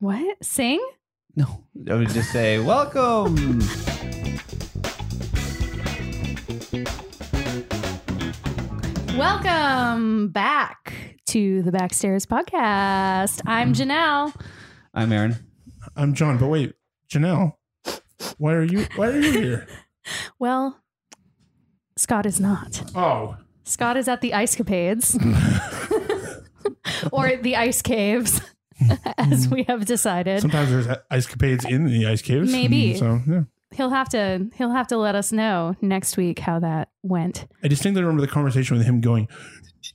What? Sing? No, I would just say welcome. Welcome back to the Backstairs Podcast. I'm mm-hmm. Janelle. I'm Aaron. I'm Jon, but wait, Janelle, why are you why are you here? Well, Scott is not. Oh, Scott is at the Ice Capades or the Ice Caves, as we have decided. sometimes there's ice capades in the ice caves. Maybe. So yeah, He'll have to he'll have to let us know next week how that went. I distinctly remember the conversation with him going,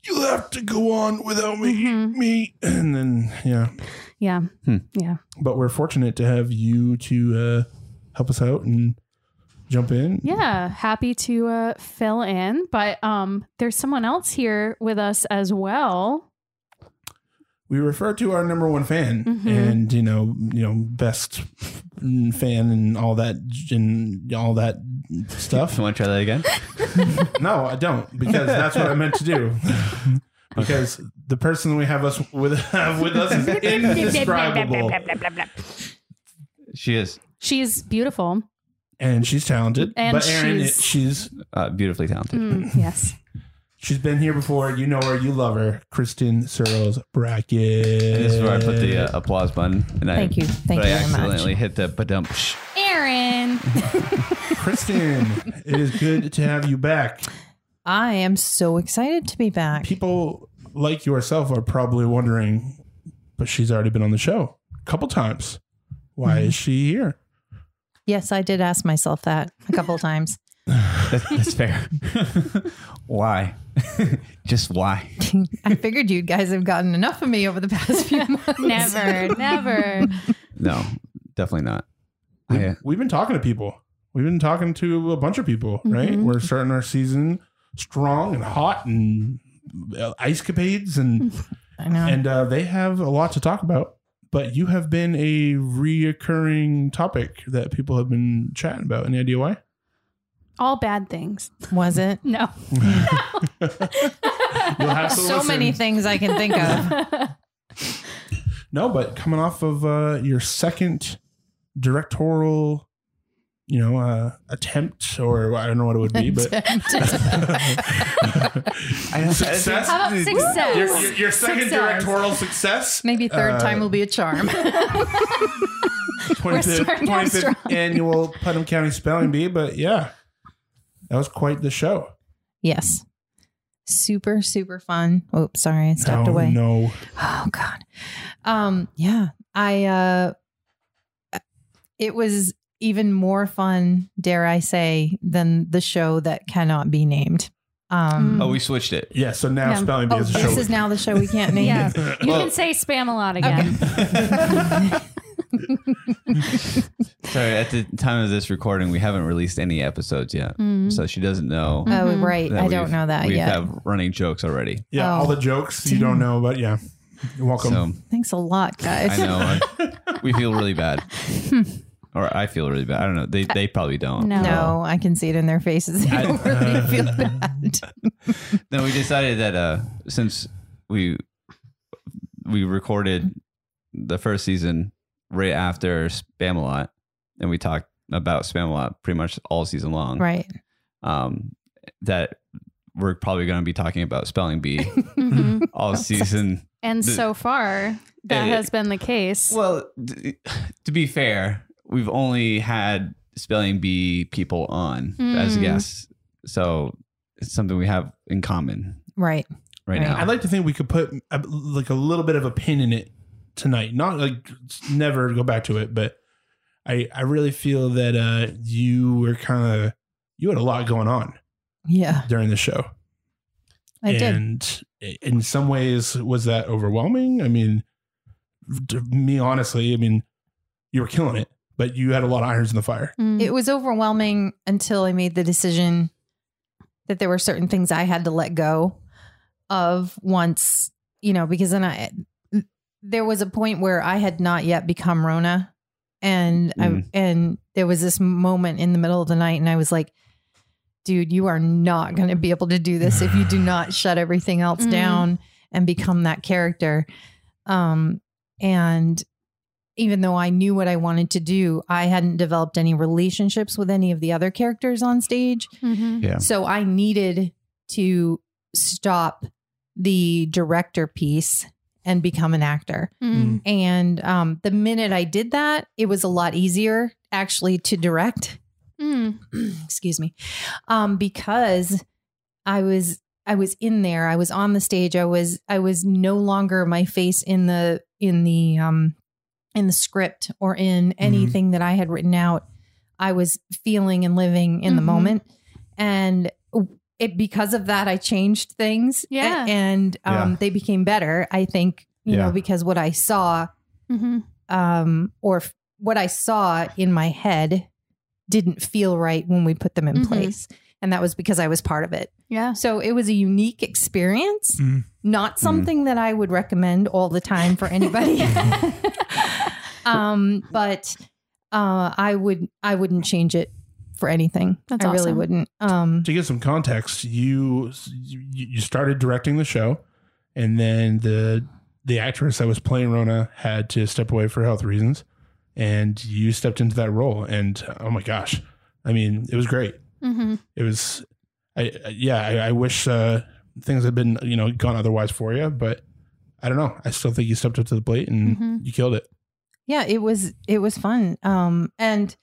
"You have to go on without me, Mhm. me," and then yeah. Yeah. Hmm. Yeah. But we're fortunate to have you to uh, help us out and jump in. Yeah, happy to uh, fill in, but um, there's someone else here with us as well. We refer to our number one fan Mhm. and you know you know best fan and all that and all that stuff you Want to try that again? no i don't because that's what i meant to do because the person we have us with have with us is indescribable She is She's beautiful. and she's talented And but Aaron, she's- she's she's uh, beautifully talented. Mm, yes. She's been here before you know her you love her kristen searles Brackett And this is where I put the uh, applause button. And I, Thank you. Thank but you I very accidentally hit the badump. Aaron. kristen it is good to have you back I am so excited to be back. people like yourself are probably wondering, but she's already been on the show a couple times. Why is she here? Yes, I did ask myself that a couple times. That's, that's fair. why? Just why? I figured you guys have gotten enough of me over the past few months. never, never. No, definitely not. I, uh, We've been talking to people. We've been talking to a bunch of people, right? Mhm. We're starting our season strong and hot and uh, ice capades and I know. and uh, they have a lot to talk about. But you have been a reoccurring topic that people have been chatting about. Any idea why? All bad things. Was it? No. You'll have to So listen. many things I can think of. No, but coming off of uh, your second directorial, you know, uh, attempt, or I don't know what it would be, but I, success. How about success? Your, your, your second Success. directorial success. Maybe third Uh, time will be a charm. 25th, 25th annual Putnam County Spelling Bee. But yeah, that was quite the show. yes. Super, super fun. Oh, sorry, I stepped oh, away. No, Oh God. Um, yeah. I uh it was even more fun, dare I say, than the show that cannot be named. Um oh, we switched it. yeah. So now Yeah. Spelling Bee oh, is a this is now the show we can't name. Yeah. You Well- can say Spamalot again. Sorry, at the time of this recording, we haven't released any episodes yet. Mm. So she doesn't know. Oh, right. I don't know that we yet. We have running jokes already. yeah, Oh. all the jokes you don't know, but yeah, you're welcome. So Thanks a lot, guys. I know I- we feel really bad, or I feel really bad. I don't know. They they probably don't. No. No, I can see it in their faces. They don't really feel bad. No, we decided that uh, since we we recorded the first season right after Spamalot, and we talked about Spamalot pretty much all season long. Right. Um, that we're probably going to be talking about spelling bee Mhm. all season. And so far, that Eh, has been the case. Well, to be fair, we've only had spelling bee people on as Mm. guests, so it's something we have in common Right. right, Right. now. I'd like to think we could put a, like a little bit of a pin in it tonight. Not like never go back to it, but I I really feel that uh you were kind of you had a lot going on Yeah. during the show. I did. and in some ways was that overwhelming? I mean, to me honestly, I mean, you were killing it, but you had a lot of irons in the fire. Mm. It was overwhelming until I made the decision that there were certain things I had to let go of once, you know, because then I there was a point where I had not yet become Rona and I Mm. and there was this moment in the middle of the night and I was like dude, you are not going to be able to do this if you do not shut everything else Mm. down and become that character. Um and even though I knew what I wanted to do, I hadn't developed any relationships with any of the other characters on stage. Mhm. Yeah. So I needed to stop the director piece and become an actor. Mm. And um, the minute I did that, it was a lot easier actually to direct. Mm. Excuse me, um, because I was I was in there. I was on the stage. I was I was no longer my face in the in the um, in the script or in anything that I had written out. I was feeling and living in the Mhm. moment, and it because of that I changed things. Yeah. A- and um, Yeah. they became better. I think you Yeah. know because what I saw Mhm. um, or f- what I saw in my head didn't feel right when we put them in Mhm. place. And that was because I was part of it. Yeah. So it was a unique experience, Mm. not something that I would recommend all the time for anybody. um, but uh, I would I wouldn't change it for anything. That's I really wouldn't. Um, to get some context, you you you started directing the show, and then the the actress that was playing Rona had to step away for health reasons, and you stepped into that role. And oh my gosh, I mean, it was great. Mhm. It was, I I- yeah, I, I wish uh, things had been you know gone otherwise for you, but I don't know. I still think you stepped up to the plate and Mhm. you killed it. yeah it was it was fun um and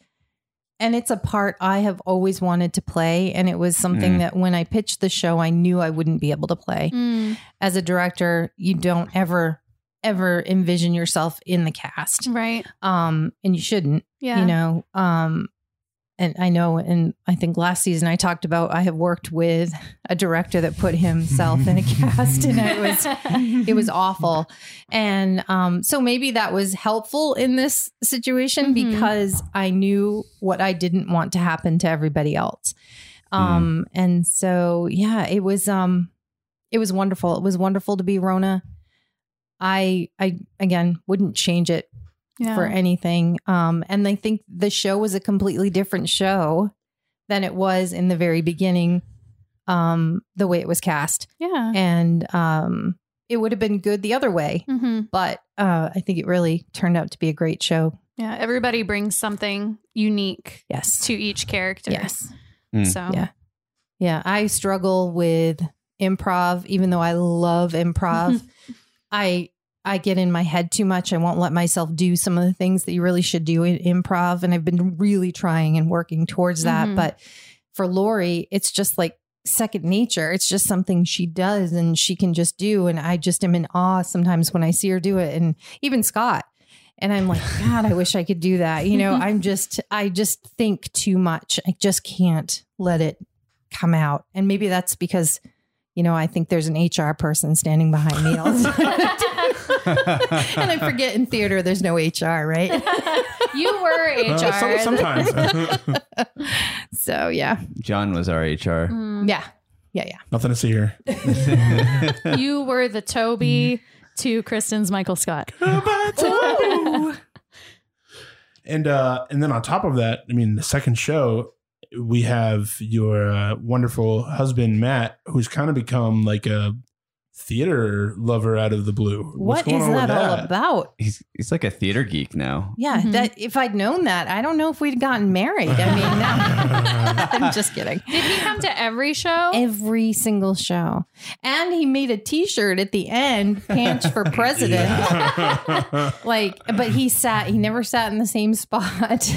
and it's a part i have always wanted to play and it was something Mm. that when i pitched the show i knew i wouldn't be able to play Mm. as a director you don't ever ever envision yourself in the cast Right. um and you shouldn't Yeah. you know um and i know and i think last season i talked about i have worked with a director that put himself in a cast and it was it was awful. And um so maybe that was helpful in this situation Mhm. because i knew what i didn't want to happen to everybody else. Um and so yeah it was um it was wonderful. It was wonderful to be rona. I i again wouldn't change it yeah. for anything um and i think the show was a completely different show than it was in the very beginning um the way it was cast yeah. and um it would have been good the other way hmm but uh i think it really turned out to be a great show Yeah. Everybody brings something unique yes to each character. yes Mm. So Yeah. yeah i struggle with improv even though i love improv i i get in my head too much. I won't let myself do some of the things that you really should do in improv. And i've been really trying and working towards that. Mhm. but for lori it's just like second nature. It's just something she does and she can just do. And i just am in awe sometimes when i see her do it. And even scott. And i'm like god i wish i could do that. You know i'm just i just think too much. I just can't let it come out. And maybe that's because you know i think there's an hr person standing behind me all the time and i forget in theater there's no hr right you were HR. Uh, some- sometimes so yeah Jon was our HR. Mm. yeah yeah yeah nothing to see here. you were the Toby to Kristen's Michael Scott. And uh, and then on top of that, I mean, the second show we have your uh, wonderful husband Matt, who's kind of become like a theater lover out of the blue. What's what going is on with that all about? He's he's like a theater geek now. yeah Mhm. that if i'd known that i don't know if we'd gotten married. I mean no. I'm just kidding. Did he come to every show? every single show. And he made a t-shirt at the end pants for president. Like but he sat he never sat in the same spot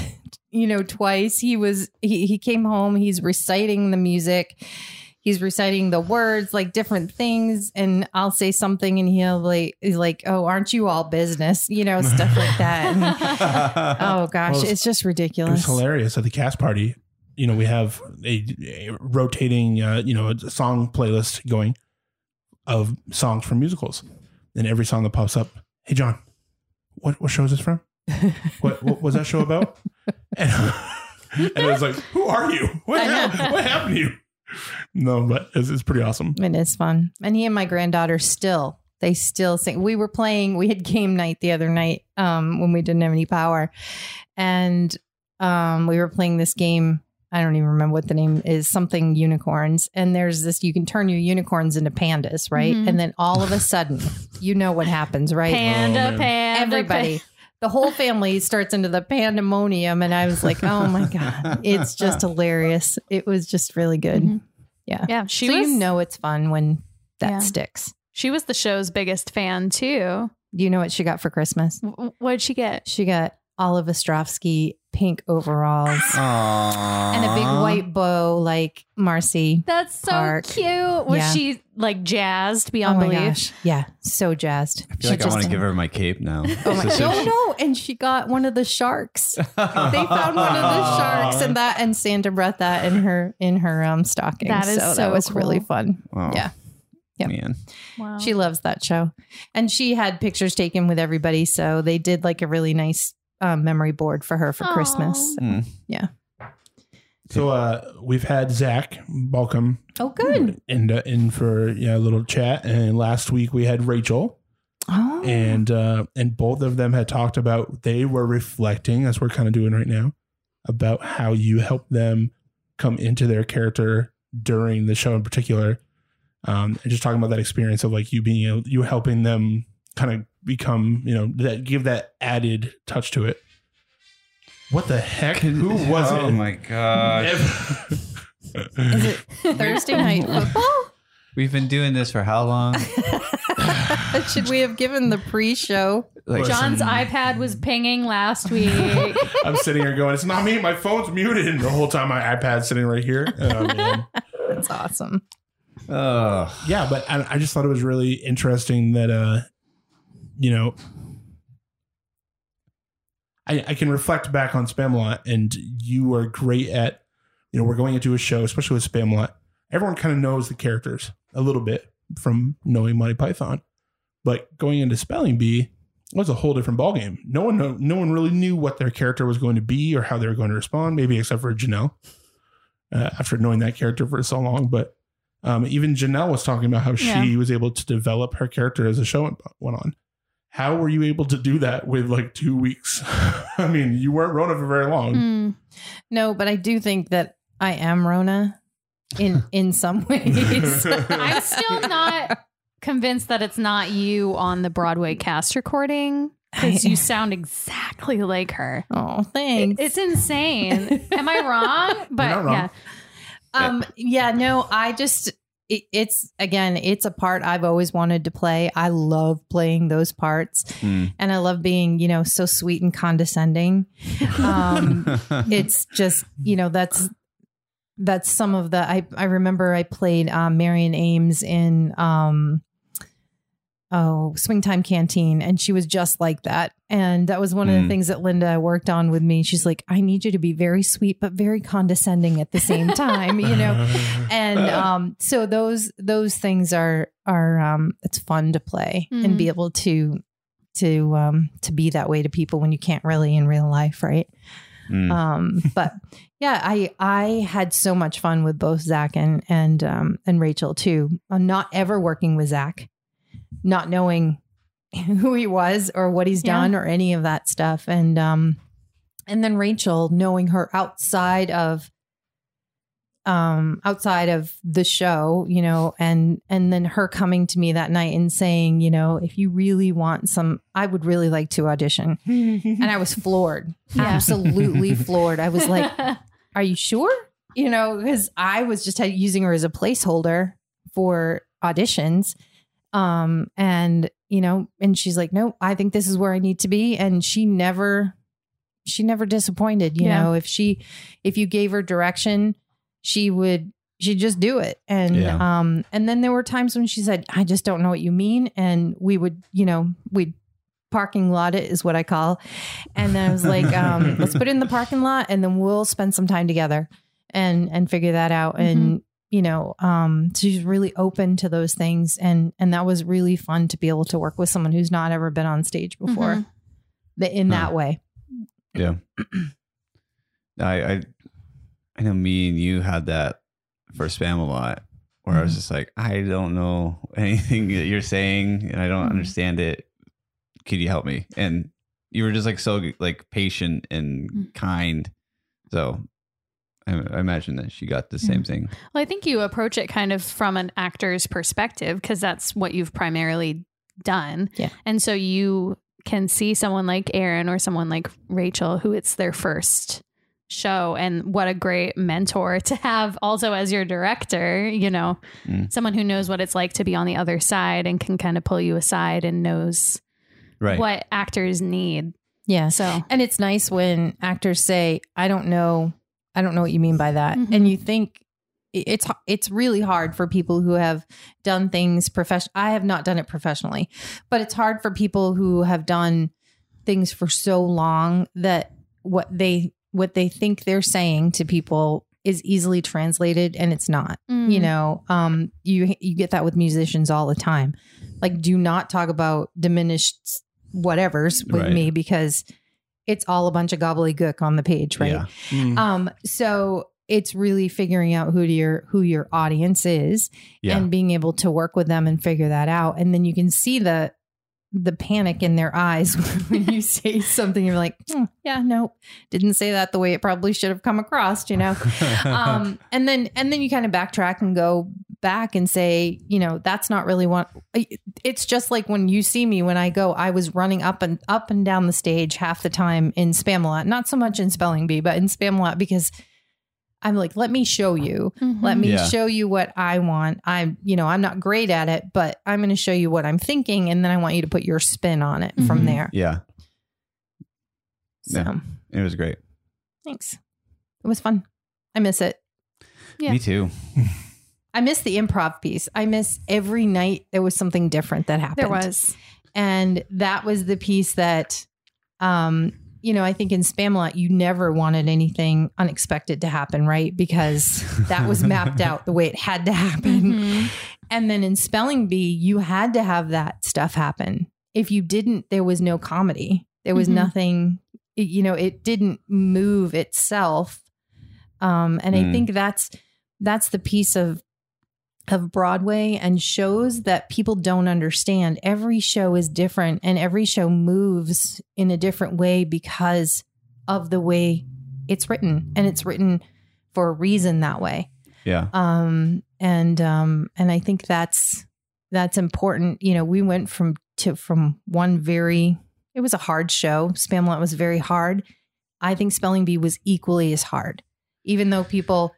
you know twice. He was he, he came home he's reciting the music he's reciting the words like different things and i'll say something and he'll like he's like oh aren't you all business you know stuff like that and, oh gosh Well, it's- it's just ridiculous it's hilarious at the cast party. You know, we have a, a rotating, uh, you know, a song playlist going of songs from musicals, and every song that pops up, hey Jon, what what show is this from? What what was that show about? And, and it was like, who are you? What, what happened to you? No, but it's, it's pretty awesome. It is fun. And he and my granddaughter still, they still sing. We were playing, we had game night the other night um, when we didn't have any power. And um, we were playing this game. I don't even remember what the name is, something unicorns. And there's this, you can turn your unicorns into pandas, right? Mhm. And then all of a sudden, you know what happens, right? Panda, Oh, panda. Everybody. The whole family starts into the pandemonium, and I was like, "Oh my god, it's just hilarious!" It was just really good. Mhm. Yeah, Yeah, she so was. you know it's fun when that Yeah. sticks. she was the show's biggest fan too. Do you know what she got for Christmas? W- What did she get? She got Olive Ostrovsky pink overalls Aww. and a big white bow, like Marcy. That's so Park. cute. Was Yeah. she like jazzed Oh beyond my belief? gosh, yeah, so jazzed. I feel like I want to give her my cape now. Oh my, So- no, no, and she got one of the sharks. they found one of the sharks and that and Santa brought that in her in her um stocking. That is so, so that was cool. really fun. Oh, Yeah. Yep. Man. Wow. She loves that show. And she had pictures taken with everybody, so they did like a really nice um, memory board for her for Aw. Christmas. Yeah. So uh, we've had Zach Balcom Oh, good. in uh, in for yeah, a little chat, and last week we had Rachel, Oh, and uh, and both of them had talked about they were reflecting as we're kind of doing right now about how you helped them come into their character during the show in particular, um, and just talking about that experience of like you being you helping them kind of become you know that give that added touch to it. What the heck? Who was oh it? Oh my gosh. is it Thursday night football? We've been doing this for how long? Should we have given the pre-show? Like Jon's Listen. iPad was pinging last week. I'm sitting here going, it's not me. My phone's muted. And the whole time my iPad's sitting right here. Oh, man. That's awesome. oh, yeah, but I, I just thought it was really interesting that, uh, you know, I, I can reflect back on Spamalot and you are great at, you know, we're going into a show, especially with Spamalot. Everyone kind of knows the characters a little bit from knowing Monty Python. But going into Spelling Bee was a whole different ballgame. No one, know, no one really knew what their character was going to be or how they were going to respond. Maybe except for Janelle, uh, after knowing that character for so long. But um, even Janelle was talking about how she was able to develop her character as the show went on. How were you able to do that with like two weeks? I mean, you weren't Rona for very long. Mm. No, but I do think that I am Rona in in some ways. I'm still not convinced that it's not you on the Broadway cast recording because you sound exactly like her. Oh, thanks. It's insane. Am I wrong? But not wrong. yeah, um yeah, no, I just it, it's again, it's a part I've always wanted to play. I love playing those parts Hmm. and I love being, you know, so sweet and condescending. Um it's just, you know, that's that's some of the I I remember I played um Marion Ames in um oh swing time canteen. And she was just like that. And that was one of the Mm. things that linda worked on with me. She's like i need you to be very sweet but very condescending at the same time you know? And um so those those things are are um it's fun to play and Mhm. be able to to um to be that way to people when you can't really in real life right? Hmm. um but yeah i i had so much fun with both zach and and um and rachel too. I'm not ever working with zach not knowing who he was or what he's Yeah. done or any of that stuff. And um and then rachel knowing her outside of um outside of the show you know and and then her coming to me that night and saying you know if you really want some i would really like to audition. And i was floored Yeah. absolutely floored. I was like are you sure? You know because i was just using her as a placeholder for auditions um and you know and she's like no i think this is where i need to be. And she never she never disappointed you Yeah. know if she if you gave her direction she would she'd just do it. And Yeah. um and then there were times when she said i just don't know what you mean. And we would you know we'd parking lot it is what i call. And then i was like um let's put it in the parking lot and then we'll spend some time together and and figure that out. And you know um she's really open to those things and and that was really fun to be able to work with someone who's not ever been on stage before Mhm. that in Huh. that way Yeah. I, I I know me and you had that for Spamalot where I was just like, I don't know anything that you're saying and I don't Mhm. understand it. Could you help me? And you were just like so like patient and Mm. kind. So I, I imagine that she got the same thing. Well, I think you approach it kind of from an actor's perspective because that's what you've primarily done. Yeah. And so you can see someone like Aaron or someone like Rachel, who it's their first show, and what a great mentor to have also as your director, you know, Mm. someone who knows what it's like to be on the other side and can kind of pull you aside and knows Right. what actors need. Yeah. So, And it's nice when actors say, "I don't know, I don't know what you mean by that," Mhm. and you think it's it's really hard for people who have done things profession. I have not done it professionally, but it's hard for people who have done things for so long that what they what they think they're saying to people is easily translated and it's not mm, you know um you you get that with musicians all the time like do not talk about diminished whatevers with Right. me because it's all a bunch of gobbledygook on the page right Yeah. Mm. um so it's really figuring out who your who your audience is Yeah. and being able to work with them and figure that out and then you can see the the panic in their eyes when you say something you're like "Hmm, yeah no didn't say that the way it probably should have come across you know um and then and then you kind of backtrack and go back and say you know that's not really what it's just like when you see me when i go i was running up and up and down the stage half the time in spamalot not so much in spelling bee but in spamalot because i'm like let me show you mhm. let me Yeah. show you what i want i'm you know i'm not great at it but i'm going to show you what i'm thinking and then i want you to put your spin on it from Mhm. there yeah. so Yeah. It was great. thanks it was fun i miss it Yeah. Me too. I miss the improv piece. I miss every night there was something different that happened. there was. And that was the piece that um you know, I think in Spamalot you never wanted anything unexpected to happen, right? Because that was mapped out the way it had to happen. Mhm. And then in Spelling Bee, you had to have that stuff happen. If you didn't, there was no comedy. There was Mhm. nothing, you know, it didn't move itself. Um, and I Mm. think that's that's the piece of of Broadway and shows that people don't understand. Every show is different and every show moves in a different way because of the way it's written. And it's written for a reason that way Yeah. um and um and i think that's that's important you know we went from to from one very it was a hard show Spamalot was very hard i think spelling bee was equally as hard even though people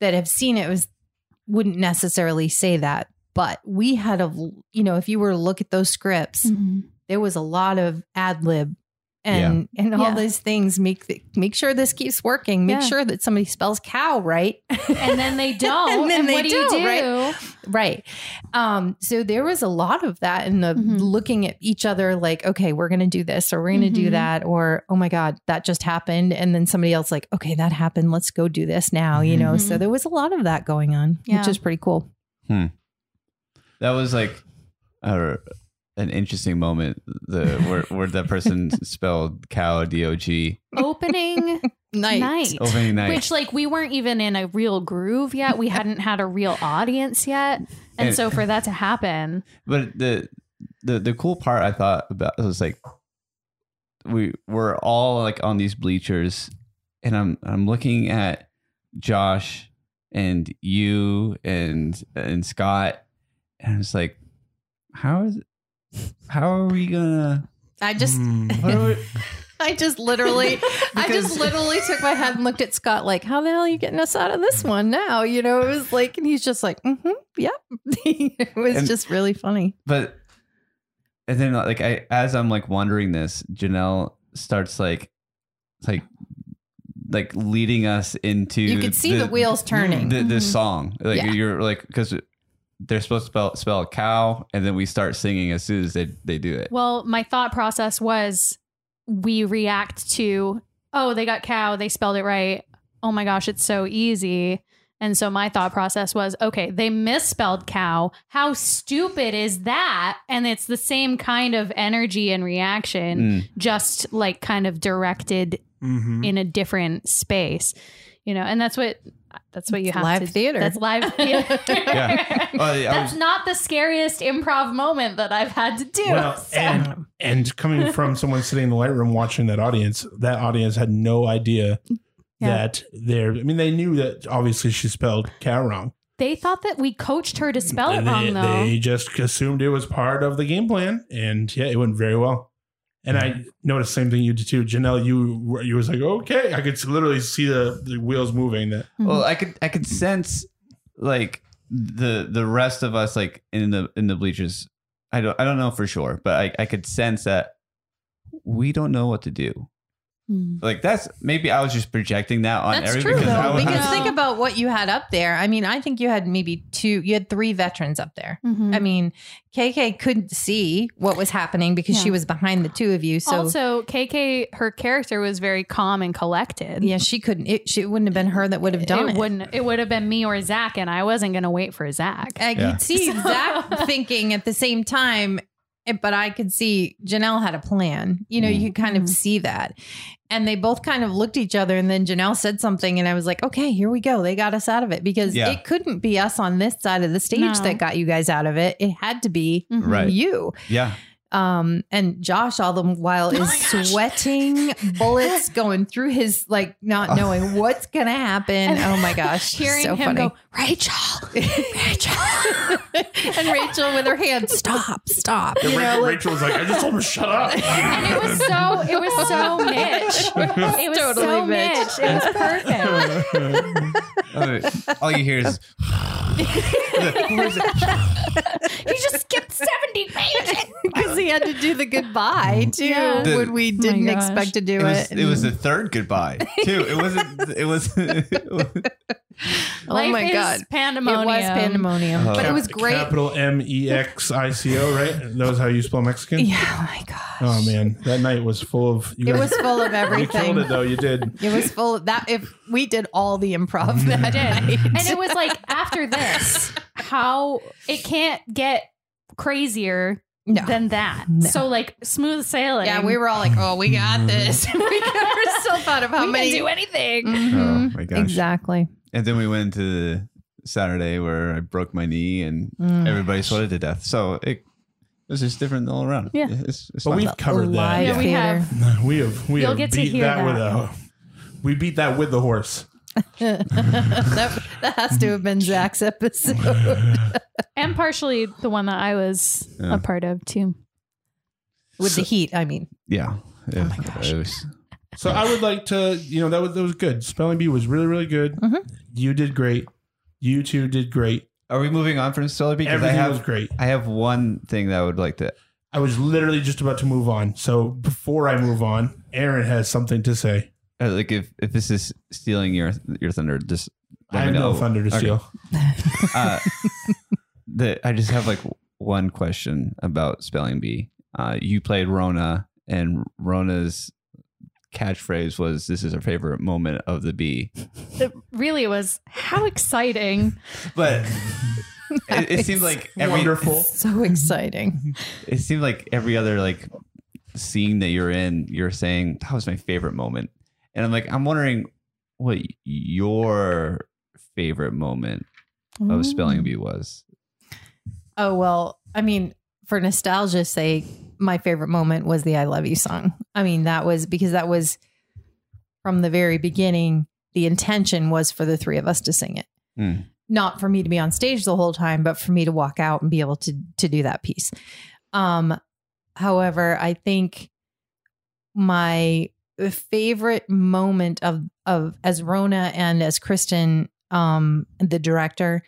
that have seen it was wouldn't necessarily say that but we had a you know if you were to look at those scripts Mhm. there was a lot of ad lib and and all Yeah. those things make the, make sure this keeps working make Yeah. sure that somebody spells cow right And then they don't. And then and they what do don't, you do? right? Right. Um so there was a lot of that in the Mhm. looking at each other like okay we're gonna do this or we're gonna do Mhm. that or oh my god that just happened. And then somebody else like okay that happened. Let's go do this now you know? So Mhm. there was a lot of that going on which is pretty cool. That was like uh, an interesting moment. The where where that person spelled cow D O G Opening night, night. opening night. Which like we weren't even in a real groove yet. We hadn't had a real audience yet. And, And- so for that to happen, But the the the cool part I thought about was like we we're all like on these bleachers, and I'm I'm looking at Josh and you and and Scott, and I was like, how is how are we gonna? i just Mm. We, I just literally, I just literally took my head and looked at Scott like, "How the hell are you getting us out of this one now?" You know, it was like, and he's just like, mm-hmm, "Yep." it was And- just really funny. but and then like I as I'm like wondering this, Janelle starts like like like leading us into You could see the wheels turning. the, this Mhm. song like Yeah. you're like because they're supposed to spell spell cow and then we start singing as soon as they they do it well, my thought process was we react to, oh, they got cow, they spelled it right. Oh my gosh, it's so easy. And so my thought process was, okay, they misspelled cow. How stupid is that? And it's the same kind of energy and reaction, Mm. just like kind of directed Mhm. in a different space you know and that's what that's what you have live to theater. that's live theater Yeah. Oh, yeah, I that's was- not the scariest improv moment that i've had to do Well, So- and and coming from someone sitting in the light room watching that audience, that audience had no idea Yeah. that they're. I mean, they knew that obviously she spelled cow wrong. they thought that we coached her to spell it And wrong they, though they just assumed it was part of the game plan, and yeah, it went very well. And I noticed the same thing you did too. Janelle, you you was like, okay. I could literally see the, the wheels moving. That mm-hmm. Well, I could I could sense like the the rest of us like in the in the bleachers. I don't I don't know for sure, but I I could sense that we don't know what to do. Mhm. Like that's maybe I was just projecting that on everything. That's everybody true I though, was- because I- think about what you had up there. I mean, I think you had maybe two, you had three veterans up there. Mhm. I mean, KK couldn't see what was happening because she was behind the two of you. So also, KK, her character was very calm and collected. yeah, she couldn't. It, she, it wouldn't have been her that would have done it. wouldn't. It would have been me or Zach, and I wasn't going to wait for Zach. I Yeah. could see So- Zach thinking at the same time, but I could see Janelle had a plan. You know, you could kind of Mhm. see that. And they both kind of looked at each other, and then Janelle said something, and I was like, okay, here we go. They got us out of it because Yeah. it couldn't be us on this side of the stage No. that got you guys out of it. It had to be Mhm. Right. you. yeah. Um, and Josh all the while Oh is my gosh. sweating bullets going through his like not knowing what's gonna happen. And oh my gosh. Hearing so him funny. go, Rachel, Rachel. and Rachel with her hand, stop, stop. You Rachel, know, like, Rachel was like, I just told him to shut up. and it was so, it was so Mitch. It was Totally so Mitch. Mitch. It was perfect. All you hear is it? he just skipped seventy pages. Because he had to do the goodbye mm. too Yeah. The- when we oh didn't expect to do it was it. it was the third goodbye too. It wasn't. It was. oh my is god. pandemonium. It was pandemonium, Oh. but it was great. Capital M E X I C O, right? That was how you spell Mexican. Yeah, oh my gosh. Oh man, that night was full of. You It guys- was full of everything. You killed it though. You did. It was full of that. If we did all the improv that I night, And it was like after this, how it can't get crazier no. than that. No. So like smooth sailing. yeah, we were all like, "Oh, we got this." we were so thought of how we many. can do anything. Mhm. Oh my gosh. Exactly. And then we went to Saturday where I broke my knee and Mm. everybody sweated to death. So it was just different all around. Yeah. It's, it's But fun. we've covered that. Live Yeah, we theater. have. We have we You'll have get to beat hear that, that. with a we beat that with the horse. that, that has to have been Zach's episode And partially the one that I was Yeah. a part of too. with the heat. I mean, yeah. Oh my gosh. It was, So I would like to, you know, that was that was good. Spelling bee was really really good. Mhm. You did great. You two did great. are we moving on from Stellar Because I Everything have was great. I have one thing that I would like to. I was literally just about to move on. So before I move on, Aaron has something to say. Uh, Like if, if this is stealing your your thunder, just let I have me know. no thunder to Okay. steal. uh, the, I just have like one question about spelling bee. Uh, you played Rona, and Rona's catchphrase was, "This is her favorite moment of the bee." It really was how exciting. But it, it seemed like every Wonderful. so exciting. it seemed like every other like scene that you're in, you're saying that was my favorite moment, and I'm like, I'm wondering what your favorite moment of spelling bee was. Oh well, I mean, for nostalgia's sake, my favorite moment was the "I Love You" song. I mean, that was because that was from the very beginning. The intention was for the three of us to sing it, Hmm. not for me to be on stage the whole time, but for me to walk out and be able to to do that piece. Um, however, I think my favorite moment of of as Rona and as Kristen, um, the director,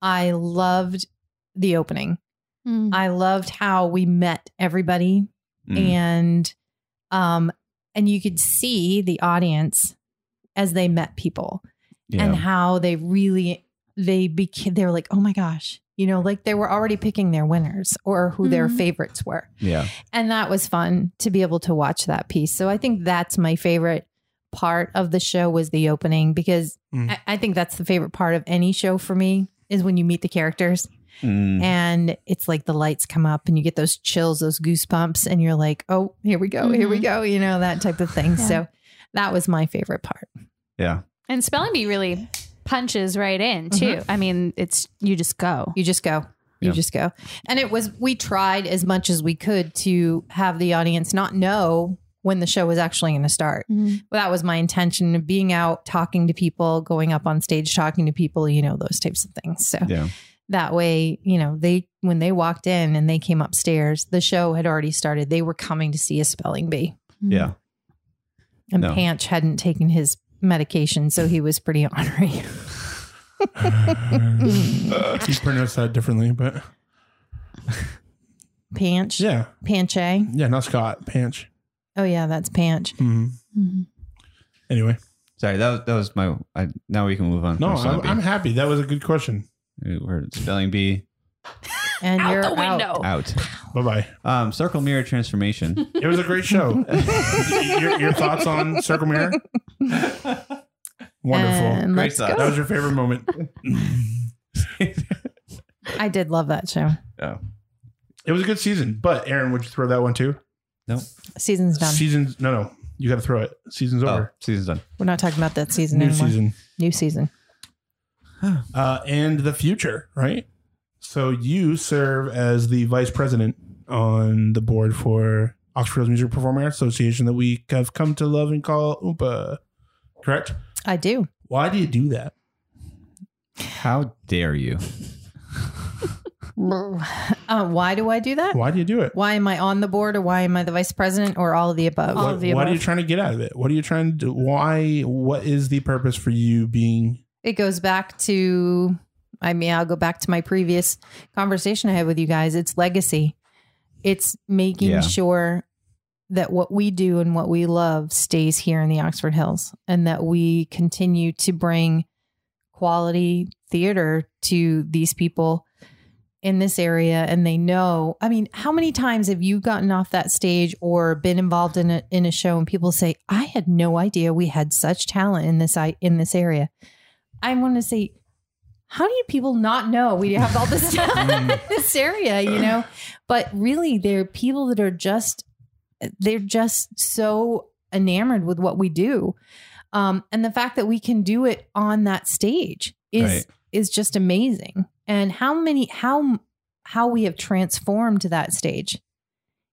I loved the opening. Mm. I loved how we met everybody Mm. and um and you could see the audience as they met people yeah. and how they really they became they were like, "Oh my gosh." You know, like they were already picking their winners or who their Mhm. favorites were. yeah. And that was fun to be able to watch that piece. So I think that's my favorite part of the show was the opening because Mm. I, I think that's the favorite part of any show for me is when you meet the characters Mm. and it's like the lights come up and you get those chills, those goosebumps, and you're like, oh, here we go, here we Mhm. go, you know, that type of thing. Yeah. So that was my favorite part. Yeah. And spelling bee really punches right in too. I mean, it's you just go. You just go. You Yeah. just go. And it was, we tried as much as we could to have the audience not know when the show was actually going to start. Mhm. Well, that was my intention of being out, talking to people, going up on stage, talking to people, you know, those types of things. So Yeah. that way, you know, they when they walked in and they came upstairs, the show had already started. They were coming to see a spelling bee. Yeah. And No. Panch hadn't taken his medication, so he was pretty ornery. he pronounced that differently, but Panch? yeah, Panche? yeah, not Scott Panch. Oh yeah, that's Panch. Mhm. Mhm. Anyway, Sorry, that was that was my. I, now we can move on. no, I'm, I'm happy. That was a good question. We're spelling bee And Out you're the out. window. out. Bye bye. Um, circle mirror transformation. It was a great show. your, your thoughts on Circle Mirror? Wonderful. And Great let's stuff. that was your favorite moment. I did love that show. oh, It was a good season, but Aaron, would you throw that one too? no. Season's done. Seasons? No, no. You got to throw it. Season's Oh, over. season's done. We're not talking about that season New anymore. season. New season. uh, and the future, right? So you serve as the vice president on the board for Oxford Hills Music Performing Arts Association that we have come to love and call Oompa. Correct? I do. Why do you do that? How dare you? Uh, why do I do that? Why do you do it? Why am I on the board or why am I the vice president or all of the above? All what, of the what are you trying to get out of it? What are you trying to do? Why? What is the purpose for you being? It goes back to, I mean, I'll go back to my previous conversation I had with you guys. It's legacy. It's making Yeah. sure that what we do and what we love stays here in the Oxford Hills and that we continue to bring quality theater to these people in this area and they know i mean how many times have you gotten off that stage or been involved in a, in a show and people say i had no idea we had such talent in this i in this area i want to say how do you people not know we have all this this area you know but really they're people that are just they're just so enamored with what we do um, and the fact that we can do it on that stage is Right. is just amazing and how many how how we have transformed that stage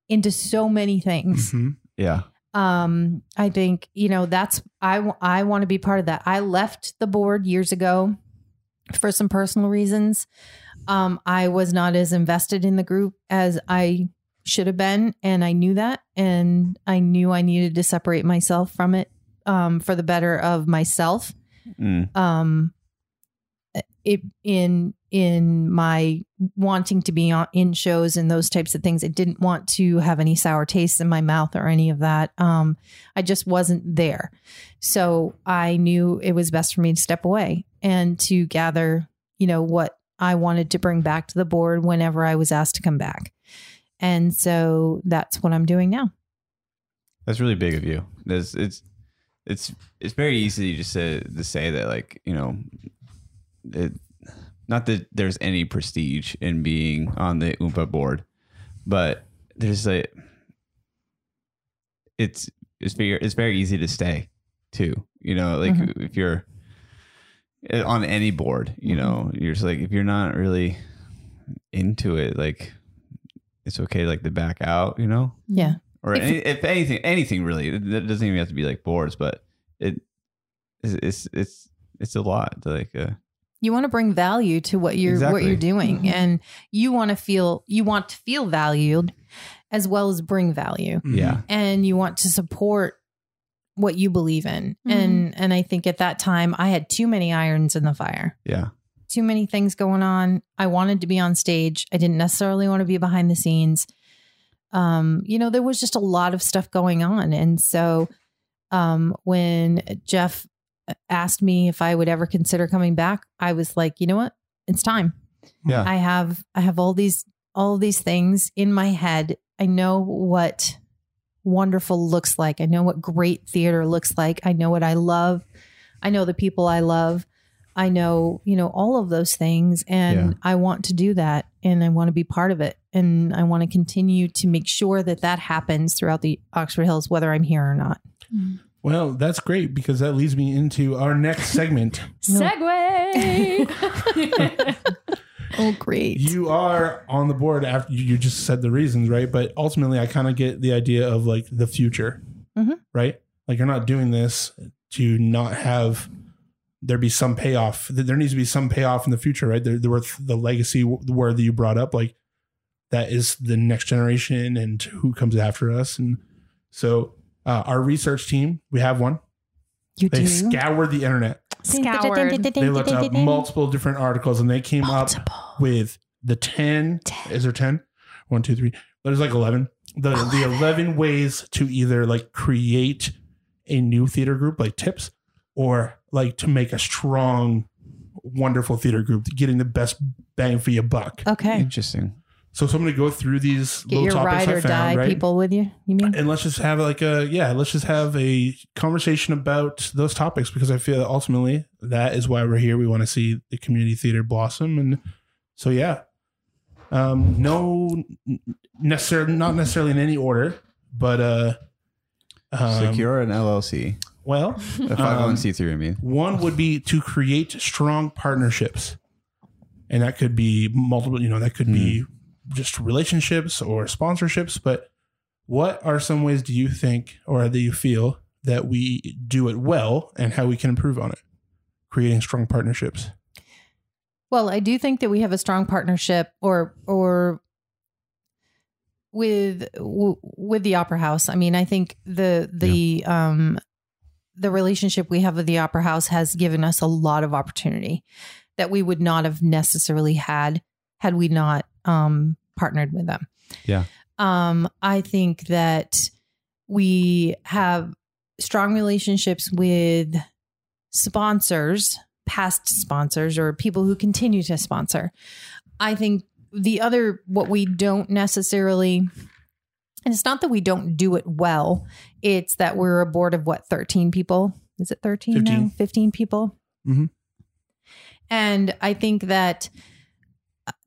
into so many things Mhm. Yeah. um i think you know that's I I want to be part of that i left the board years ago for some personal reasons. Um i was not as invested in the group as i should have been and i knew that and i knew i needed to separate myself from it um for the better of myself. Mm. um it in in my wanting to be on in shows and those types of things i didn't want to have any sour tastes in my mouth or any of that. Um i just wasn't there. So i knew it was best for me to step away and to gather you know what i wanted to bring back to the board whenever i was asked to come back and so that's what i'm doing now That's really big of you. It's it's it's it's very easy just to to say that like you know, it, not that there's any prestige in being on the Oompa board, but there's a it's it's very it's very easy to stay too. You know, like mm-hmm. if you're on any board, you know, you're just like if you're not really into it, like it's okay like to back out. You know yeah or If- any, if anything, anything really. It it doesn't even have to be like boards, but it it's it's it's, it's a lot. To like, uh, you want to bring value to what you're what you're doing Mhm. and you want to feel you want to feel valued as well as bring value yeah, and you want to support what you believe in. Mhm. and and i think at that time i had too many irons in the fire. Yeah, too many things going on. I wanted to be on stage. I didn't necessarily want to be behind the scenes. Um you know there was just a lot of stuff going on. And so um when jeff asked me if i would ever consider coming back i was like you know what? It's time. Yeah. I have I have all these all these things in my head. I know what wonderful looks like. I know what great theater looks like. I know what I love. I know the people I love. I know, you know, all of those things and Yeah. I want to do that and I want to be part of it and I want to continue to make sure that that happens throughout the Oxford Hills whether I'm here or not. Well, that's great because that leads me into our next segment. Segway. Oh great. You are on the board after you just said the reasons, right? But ultimately, I kind of get the idea of like the future, Mhm. right? Like you're not doing this to not have there be some payoff. There needs to be some payoff in the future, right? There, there were the legacy word that you brought up, like that is the next generation and who comes after us. And so, uh, our research team, we have one. You They do. scoured the internet. Scoured. They looked up multiple different articles, and they came up with the 10, is there 10 1 2 3 there's like 11 the the 11 ways to either like create a new theater group like tips or like to make a strong wonderful theater group getting the best bang for your buck. Okay. Interesting. So so i'm gonna go through these Get little your topics ride i found die right people with you. You mean? and let's just have like a yeah let's just have a conversation about those topics because i feel that ultimately that is why we're here we want to see the community theater blossom and so yeah um no necessarily not necessarily in any order but uh um, Secure an LLC. well A 501c3, I mean. one would be to create strong partnerships. And that could be multiple, you know, that could be just relationships or sponsorships. But what are some ways do you think or do you feel that we do it well and how we can improve on it? Creating strong partnerships. Well, I do think that we have a strong partnership, or or with w- with the Opera House. I mean, I think the the um the relationship we have with the Opera House has given us a lot of opportunity that we would not have necessarily had had we not um partnered with them. Yeah. Um, I think that we have strong relationships with sponsors, past sponsors, or people who continue to sponsor. I think the other, what we don't necessarily, and it's not that we don't do it well, it's that we're a board of what, 13 people? Is it 13 now? 15. 15 people? Mhm. And I think that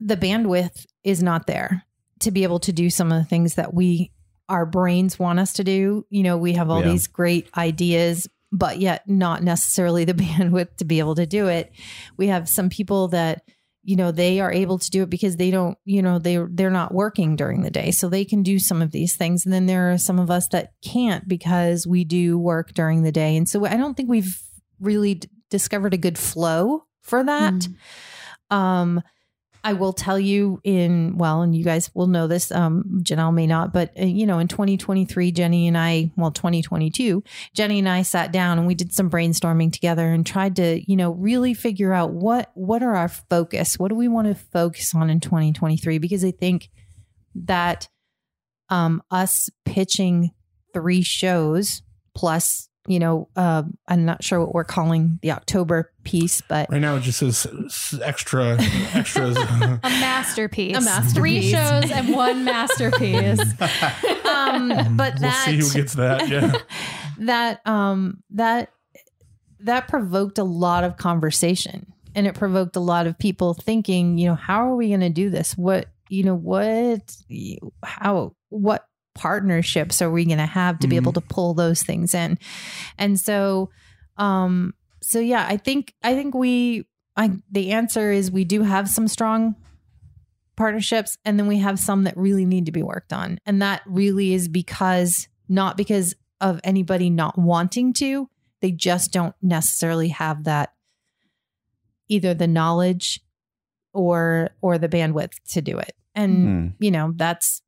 the bandwidth is not there to be able to do some of the things that we our brains want us to do. You know, we have all Yeah. these great ideas, but yet not necessarily the bandwidth to be able to do it. We have some people that you know they are able to do it because they don't you know they they're not working during the day so they can do some of these things and then there are some of us that can't because we do work during the day and so i don't think we've really d- discovered a good flow for that Mm. um, I will tell you in well, and you guys will know this. Um, Janelle may not, but uh, you know, in 2023, Jenny and I, well, 2022, Jenny and I sat down and we did some brainstorming together and tried to, you know, really figure out what what are our focus, what do we want to focus on in 2023? Because I think that um, us pitching three shows plus you know, uh, I'm not sure what we're calling the October piece, but Right now, it just says s- extra extras. A masterpiece. A masterpiece. Three shows and one masterpiece. um, but we'll that see who gets that. Yeah. that um that that provoked a lot of conversation and it provoked a lot of people thinking you know how are we going to do this what you know what how what partnerships are we going to have to be Mhm. able to pull those things in and so um so yeah i think i think we i the answer is we do have some strong partnerships and then we have some that really need to be worked on and that really is because not because of anybody not wanting to they just don't necessarily have that either the knowledge or or the bandwidth to do it and Hmm. you know that's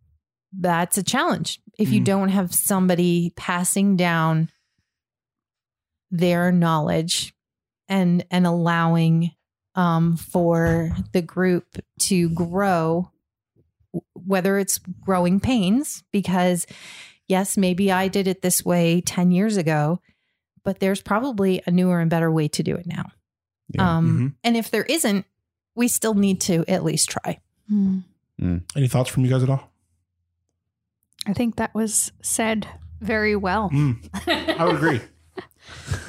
that's a challenge if you Mm. don't have somebody passing down their knowledge and and allowing um, for the group to grow whether it's growing pains because yes maybe i did it this way 10 years ago but there's probably a newer and better way to do it now Yeah. um, and if there isn't we still need to at least try Hmm. Any thoughts from you guys at all? I think that was said very well. Mm, I would agree.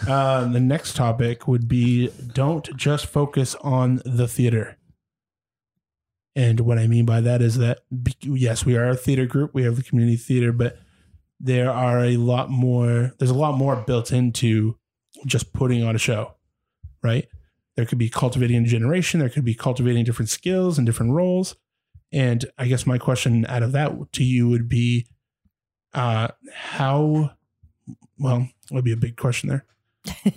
Uh, the next topic would be don't just focus on the theater. And what I mean by that is that, yes, we are a theater group, we have the community theater, but there are a lot more, there's a lot more built into just putting on a show, right? There could be cultivating a generation, there could be cultivating different skills and different roles. And I guess my question out of that to you would be uh, how well, that would be a big question there.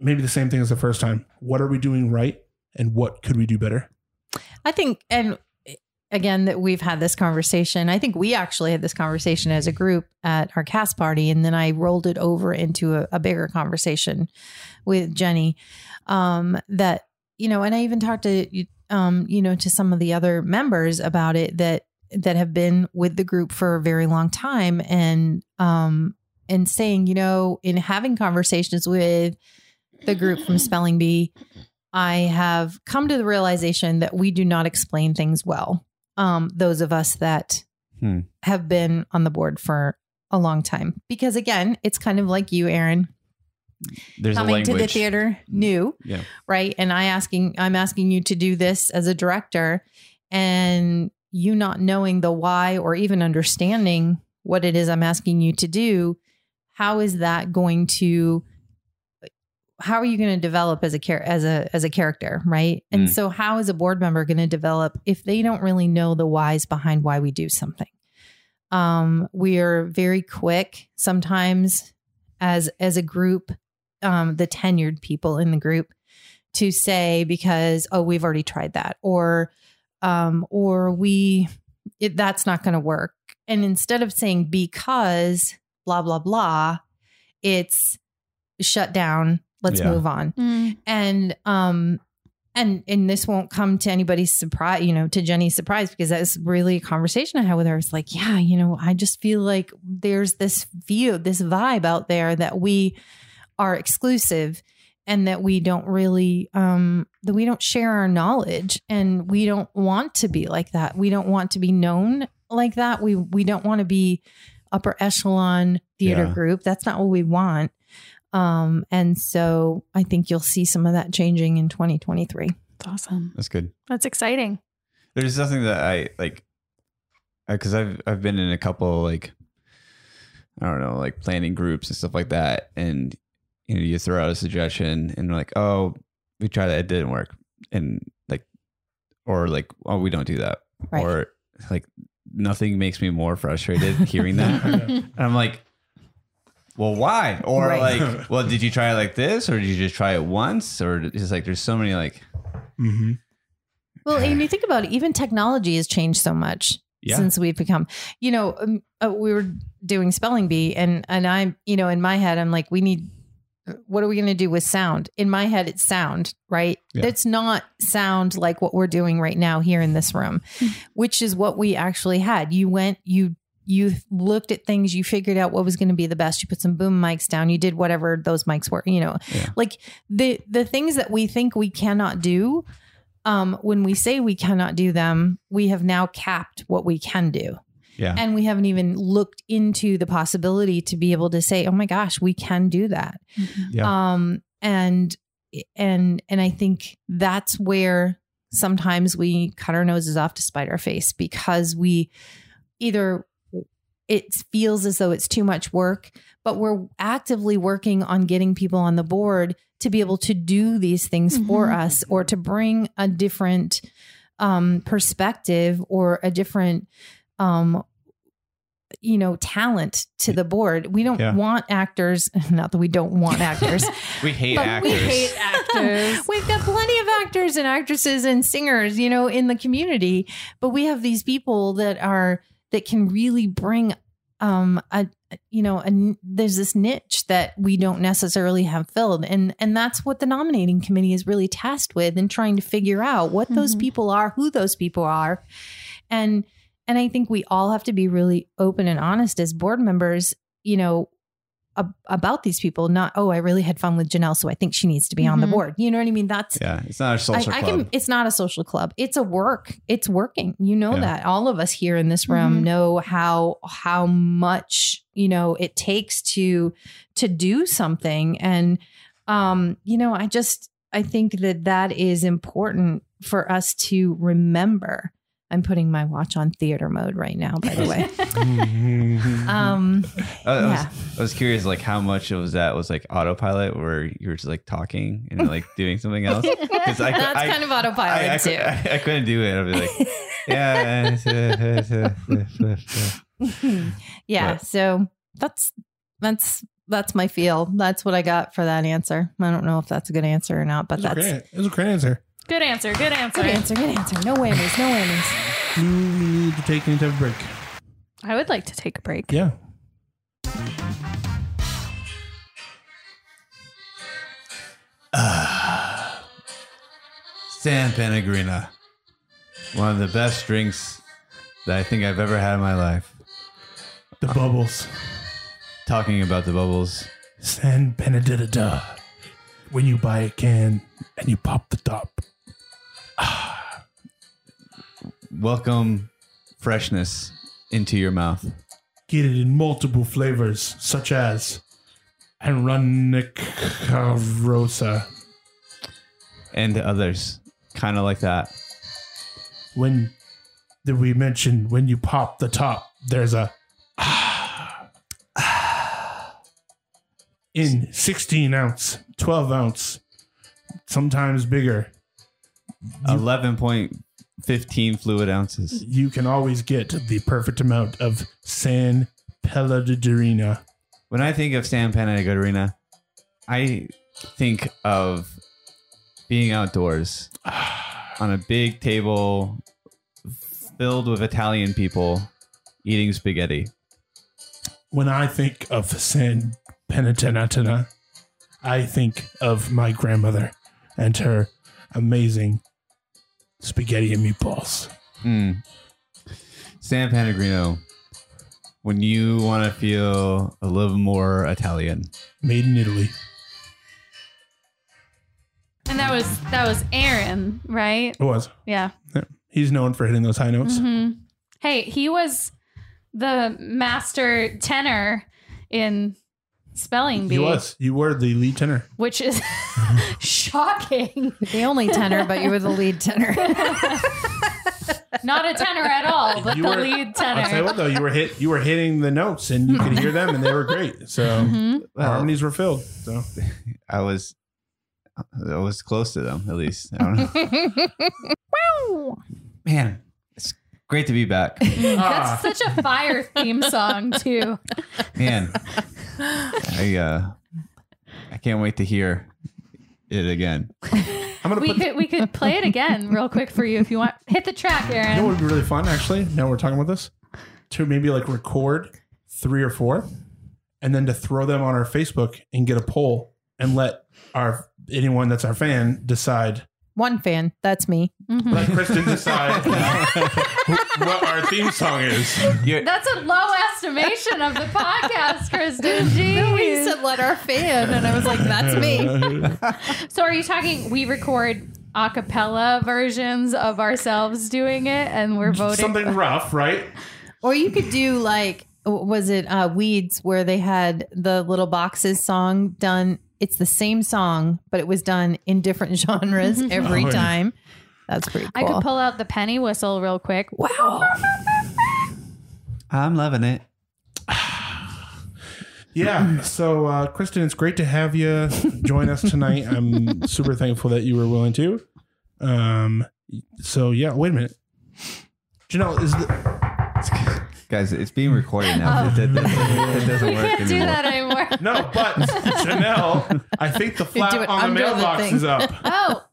maybe the same thing as the first time. What are we doing right, and what could we do better? I think, and again, that we've had this conversation. I think we actually had this conversation as a group at our cast party, and then I rolled it over into a, a bigger conversation with Jenny. Um, that you know, and I even talked to um, you know, to some of the other members about it that that have been with the group for a very long time, and um, and saying, you know, in having conversations with the group from Spelling Bee, I have come to the realization that we do not explain things well. Um, those of us that Hmm. have been on the board for a long time, because again, it's kind of like you, Aaron, There's a coming to the theater new, Yeah. right? And I asking, I'm asking you to do this as a director, and you not knowing the why or even understanding what it is I'm asking you to do. How is that going to? How are you going to develop as a char- as a as a character, right? And Mm. so, how is a board member going to develop if they don't really know the whys behind why we do something? Um, we are very quick sometimes as as a group um, the tenured people in the group to say because oh we've already tried that or um, or we it, that's not going to work and instead of saying because blah blah blah it's shut down let's Yeah. move on Mm. and um and and this won't come to anybody's surprise you know to jenny's surprise because that's really a conversation i had with her it's like yeah you know i just feel like there's this view this vibe out there that we are exclusive and that we don't really um that we don't share our knowledge and we don't want to be like that we don't want to be known like that we we don't want to be upper echelon theater Yeah. group that's not what we want um and so i think you'll see some of that changing in 2023 That's awesome. That's good. That's exciting. There's something that I like because I've I've been in a couple like I don't know like planning groups and stuff like that, and you know you throw out a suggestion and they're like, oh, we tried that, it didn't work, and like, or like, oh, we don't do that, Right. or like nothing makes me more frustrated hearing that, and I'm like. Well, why? Or Right. like, well, did you try it like this, or did you just try it once, or just like, there's so many like, Mm-hmm. well and you think about it even technology has changed so much yeah, since we've become you know um, uh, we were doing spelling bee and and i'm you know in my head i'm like we need what are we going to do with sound? In my head it's sound right? Yeah. it's not sound like what we're doing right now here in this room which is what we actually had. You went you you looked at things you figured out what was going to be the best. You put some boom mics down you did whatever those mics were you know. Yeah. like the the things that we think we cannot do um when we say we cannot do them we have now capped what we can do yeah, and we haven't even looked into the possibility to be able to say oh my gosh we can do that Yeah. um and and and i think that's where sometimes we cut our noses off to spite our face because we either it feels as though it's too much work but we're actively working on getting people on the board to be able to do these things for Mhm. us or to bring a different um, perspective or a different um, you know talent to the board we don't Yeah. want actors not that we don't want actors we hate but actors. we hate actors we've got plenty of actors and actresses and singers you know in the community but we have these people that are that can really bring um a you know a, there's this niche that we don't necessarily have filled and and that's what the nominating committee is really tasked with and trying to figure out what those Mhm. people are who those people are and and i think we all have to be really open and honest as board members you know ab- about these people not oh i really had fun with janelle so i think she needs to be on the Mhm. board you know what i mean that's Yeah, it's not a I, social I club. can it's not a social club it's a work it's working you know Yeah. that all of us here in this room Mhm. know how how much you know it takes to to do something and um you know i just i think that that is important for us to remember i'm putting my watch on theater mode right now by the way um I, I yeah. was, I was curious, like how much of that was like autopilot, where you were just like talking and like doing something else. Because I, that's I, kind of autopilot I, I, too I, I couldn't do it. I'd be like, yeah. yeah But- so that's that's that's my feel. That's what I got for that answer. I don't know if that's a good answer or not, but It was, a that's great, it was a great answer. Good answer. Good answer. good answer. Good answer. No whammies. No whammies. Do we need to take any type of break? I would like to take a break. Yeah. Ah. San Pellegrino. One of the best drinks that I think I've ever had in my life. The bubbles. Talking about the bubbles. San Benedetta. When you buy a can and you pop the top. Welcome freshness into your mouth. Get it in multiple flavors, such as Aronica Rosa. And others. Kind of like that. When did we mention when you pop the top, there's a in 16 ounce, 12 ounce, sometimes bigger. 11.15 fluid ounces. You can always get the perfect amount of San Pellegrino. When I think of San Pellegrino, I think of being outdoors on a big table filled with Italian people eating spaghetti. When I think of San Penitentana, I think of my grandmother and her amazing spaghetti and meatballs. Mm. San Pellegrino, when you want to feel a little more Italian. Made in Italy. And that was that was Aaron, right? It was. Yeah. Yeah. He's known for hitting those high notes. hmm Hey, he was the master tenor in spelling bee, He was. You were the lead tenor. which is shocking. The only tenor, but you were the lead tenor. Not a tenor at all, but You the were- lead I'll tell you what though, you were hit you were hitting the notes and you could hear them and they were great. So Mhm. harmonies were filled. So I was I was close to them at least. I don't know. Man, it's great to be back. Ah, That's such a fire theme song too. Man, I uh, I can't wait to hear it again. I'm gonna We put could we could play it again real quick for you if you want. Hit the track, you know what Aaron. would be really fun actually, now we're talking about this? To maybe like record three or four and then to throw them on our Facebook and get a poll and let our anyone that's our fan decide One fan. That's me. Mhm. let Kristen decide what our theme song is. You're, That's a low estimation of the podcast, Kristen. Jeez. let our fan, and I was like, that's me. So are you talking we record a cappella versions of ourselves doing it and we're voting Something rough, right? Or you could do like, was it uh, Weeds where they had the little boxes song done? It's the same song, but it was done in different genres every Oh, yeah. time. That's pretty cool. I could pull out the penny whistle real quick. wow. I'm loving it. Yeah. So, uh, Kristen, it's great to have you join us tonight. I'm super thankful that you were willing to. Um. So yeah. Wait a minute. Janelle, is the, Guys, it's being recorded now. Oh. It, it- it- it doesn't We work can't do that anymore. no, but Janelle, I think the flap on the under the mailbox is up. Oh,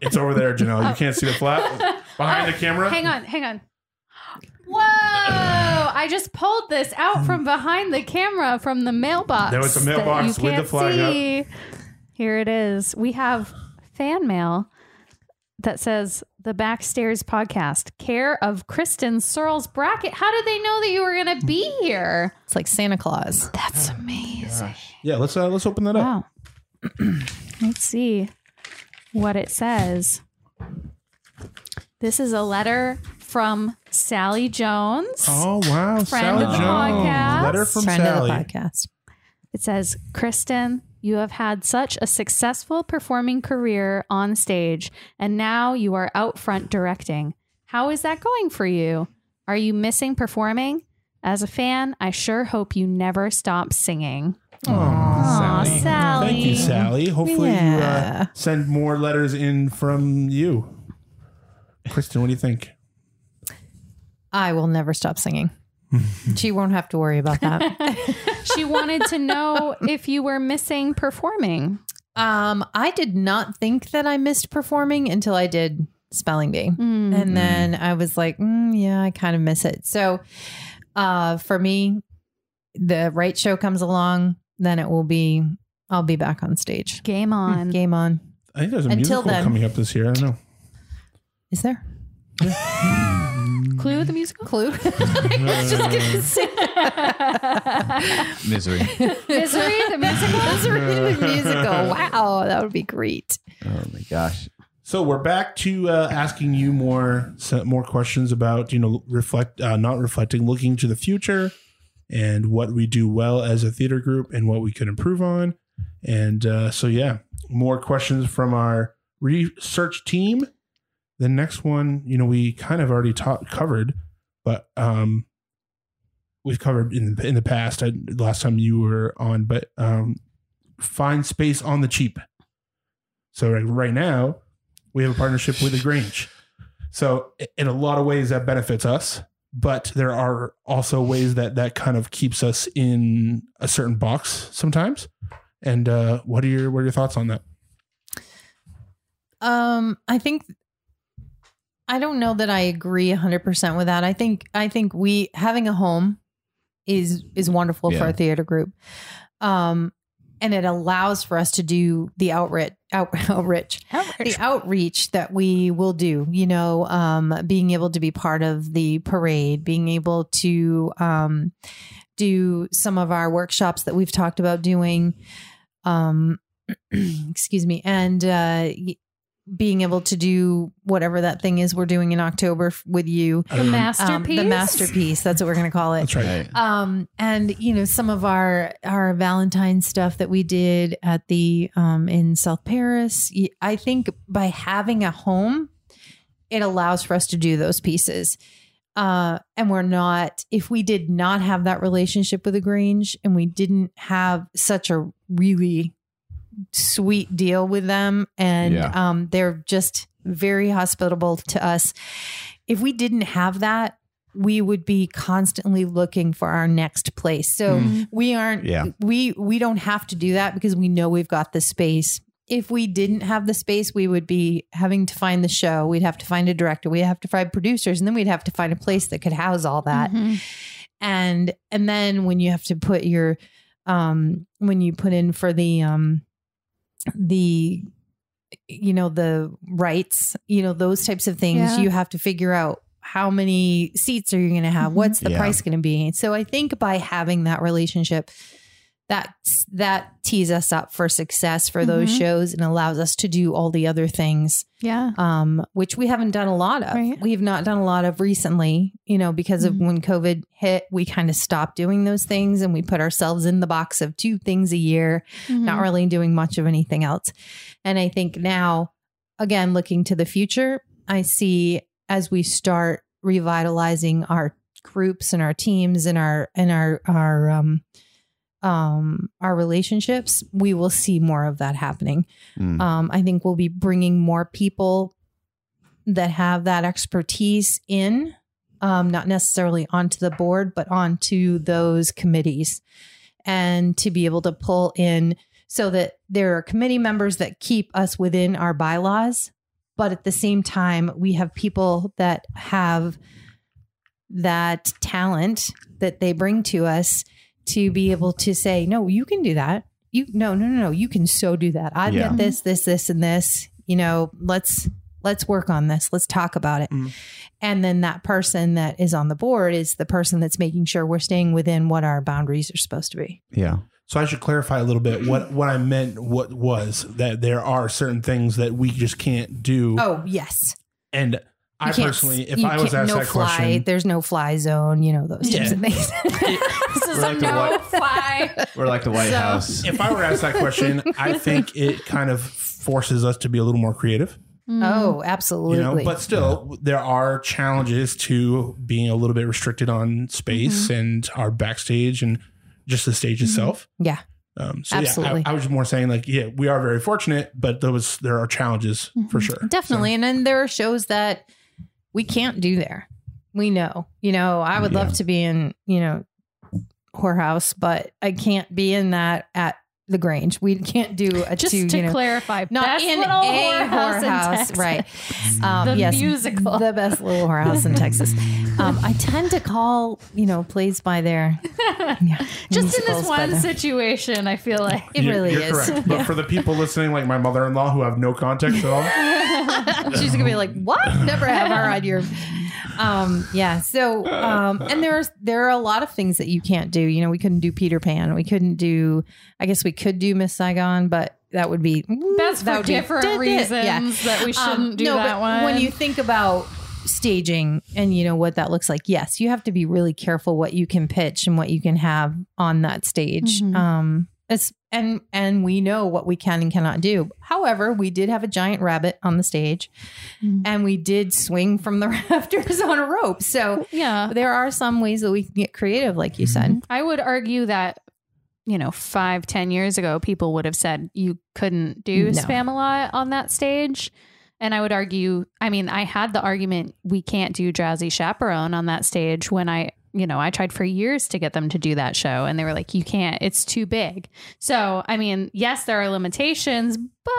It's over there, Janelle. You oh. can't see the flap behind the uh, camera. hang on, hang on. Whoa! I just pulled this out from behind the camera from the mailbox. There was a mailbox you with the can't flag up. see. Here it is. We have fan mail that says the Backstage podcast, care of Kristen Searles Brackett. How did they know that you were going to be here? It's like Santa Claus. That's amazing. Yeah. Let's uh, let's open that up. Let's see what it says. This is a letter from Sally Jones. Oh wow, Friend Sally of the Jones. podcast. Letter from Friend Sally. of the podcast. It says, Kristen, you have had such a successful performing career on stage, and now you are out front directing. How is that going for you? Are you missing performing? As a fan, I sure hope you never stop singing. Aw, Aw, Sally. Thank you, Sally. Hopefully, you uh, send more letters in from you. Kristen, what do you think? I will never stop singing. She won't have to worry about that. she wanted to know if you were missing performing. um, I did not think that I missed performing until I did spelling bee. Mm. And then I was like, mm, yeah, I kind of miss it. So uh, for me, the right show comes along, then it will be, I'll be back on stage. Game on. Game on. I think there's a Until musical then. coming up this year. I don't know. Is there? Clue the musical? Clue? I was just gonna say Misery. Misery the musical? Misery the musical. Wow, that would be great. oh my gosh. So we're back to uh, asking you more more questions about you know reflect uh, not reflecting, looking to the future, and what we do well as a theater group and what we could improve on. And uh, so yeah, more questions from our research team. The next one, you know, we kind of already ta- covered, but um, we've covered in the, in the past. Last time you were on, but um, find space on the cheap. So right, right now, we have a partnership with the Grange. So in a lot of ways that benefits us, but there are also ways that that kind of keeps us in a certain box sometimes. And uh, what are your what are your thoughts on that? Um, I think I don't know that I agree 100% with that. I think I think we having a home is is wonderful for a theater group. Um and it allows for us to do the outreach out, outreach the outreach that we will do you know um being able to be part of the parade being able to um do some of our workshops that we've talked about doing um excuse me and uh y- being able to do whatever that thing is we're doing in October with you The Um, masterpiece. um, the masterpiece that's what we're going to call it That's right. Right. um and you know some of our our valentine stuff that we did at the um in south paris I think by having a home it allows for us to do those pieces uh and we're not if we did not have that relationship with the grange and we didn't have such a really sweet deal with them and Yeah. um they're just very hospitable to us if we didn't have that we would be constantly looking for our next place. So Mm-hmm. we aren't Yeah. we we don't have to do that because we know we've got the space. If we didn't have the space, we would be having to find the show. We'd have to find a director. We'd have to find producers, and then we'd have to find a place that could house all that. Mhm. And and then when you have to put your um when you put in for the um the you know the rights, you know those types of things, Yeah. you have to figure out how many seats are you going to have? Mhm. What's the Yeah. price going to be? So I think by having that relationship, that that tees us up for success for those Mhm. shows and allows us to do all the other things, Yeah. um, which we haven't done a lot of. Right. We have not done a lot of recently, you know, because of Mhm. when COVID hit, we kind of stopped doing those things and we put ourselves in the box of two things a year not Mhm. really doing much of anything else. And I think now, again, looking to the future, I see as we start revitalizing our groups and our teams and our and our our um um our relationships, we will see more of that happening. Mm. Um, I think we'll be bringing more people that have that expertise in, um, not necessarily onto the board, but onto those committees, and to be able to pull in so that there are committee members that keep us within our bylaws, but at the same time, we have people that have that talent that they bring to us to be able to say, no, you can do that. You no, no, no, no. You can so do that. I've Yeah. got this, this, this, and this. You know, let's let's work on this. Let's talk about it. Mm. And then that person that is on the board is the person that's making sure we're staying within what our boundaries are supposed to be. Yeah. So I should clarify a little bit what what I meant. What was that there are certain things that we just can't do. Oh yes, And You I can't- personally, if I was asked no that fly, question, there's no fly zone. You know those types Yeah. of things. This is We're like a no white- fly. We're like the White So- House. if I were asked that question, I think it kind of forces us to be a little more creative. oh, you absolutely. know but still there are challenges to being a little bit restricted on space and our backstage and just the stage itself yeah, um so Absolutely. yeah I, I was more saying like yeah we are very fortunate but those there are challenges for Mhm. sure definitely. And then there are shows that we can't do there. We know. You know, I would Yeah. love to be in, you know, whorehouse, but I can't be in that at the Grange. We can't do a Just two, to you know, clarify, not best in little a whorehouse in whorehouse, Texas. right? Um, The yes, musical. the best little whorehouse in Texas. Um, I tend to call, you know, plays by their yeah, Just in this one situation, I feel like It You- really you're is. correct. But for the people listening, like my mother-in-law, who have no context at all, She's gonna be like, "What? Never have her on your." Um, yeah. So, um, and there's there are a lot of things that you can't do. You know, we couldn't do Peter Pan. We couldn't do. I guess we could do Miss Saigon, but that would be that's that for would be- different reasons Yeah. that we shouldn't Um, do no, that one. When you think about staging and you know what that looks like, yes, you have to be really careful what you can pitch and what you can have on that stage. Mhm. Um, it's and and we know what we can and cannot do. However, we did have a giant rabbit on the stage, Mhm. and we did swing from the rafters on a rope. So yeah, there are some ways that we can get creative, like you Mm-hmm. said. I would argue that you know five, ten years ago, people would have said you couldn't do No. Spamalot on that stage. And I would argue, I mean, I had the argument we can't do Drowsy Chaperone on that stage when I, you know, I tried for years to get them to do that show and they were like, you can't, it's too big. So, I mean, yes, there are limitations, but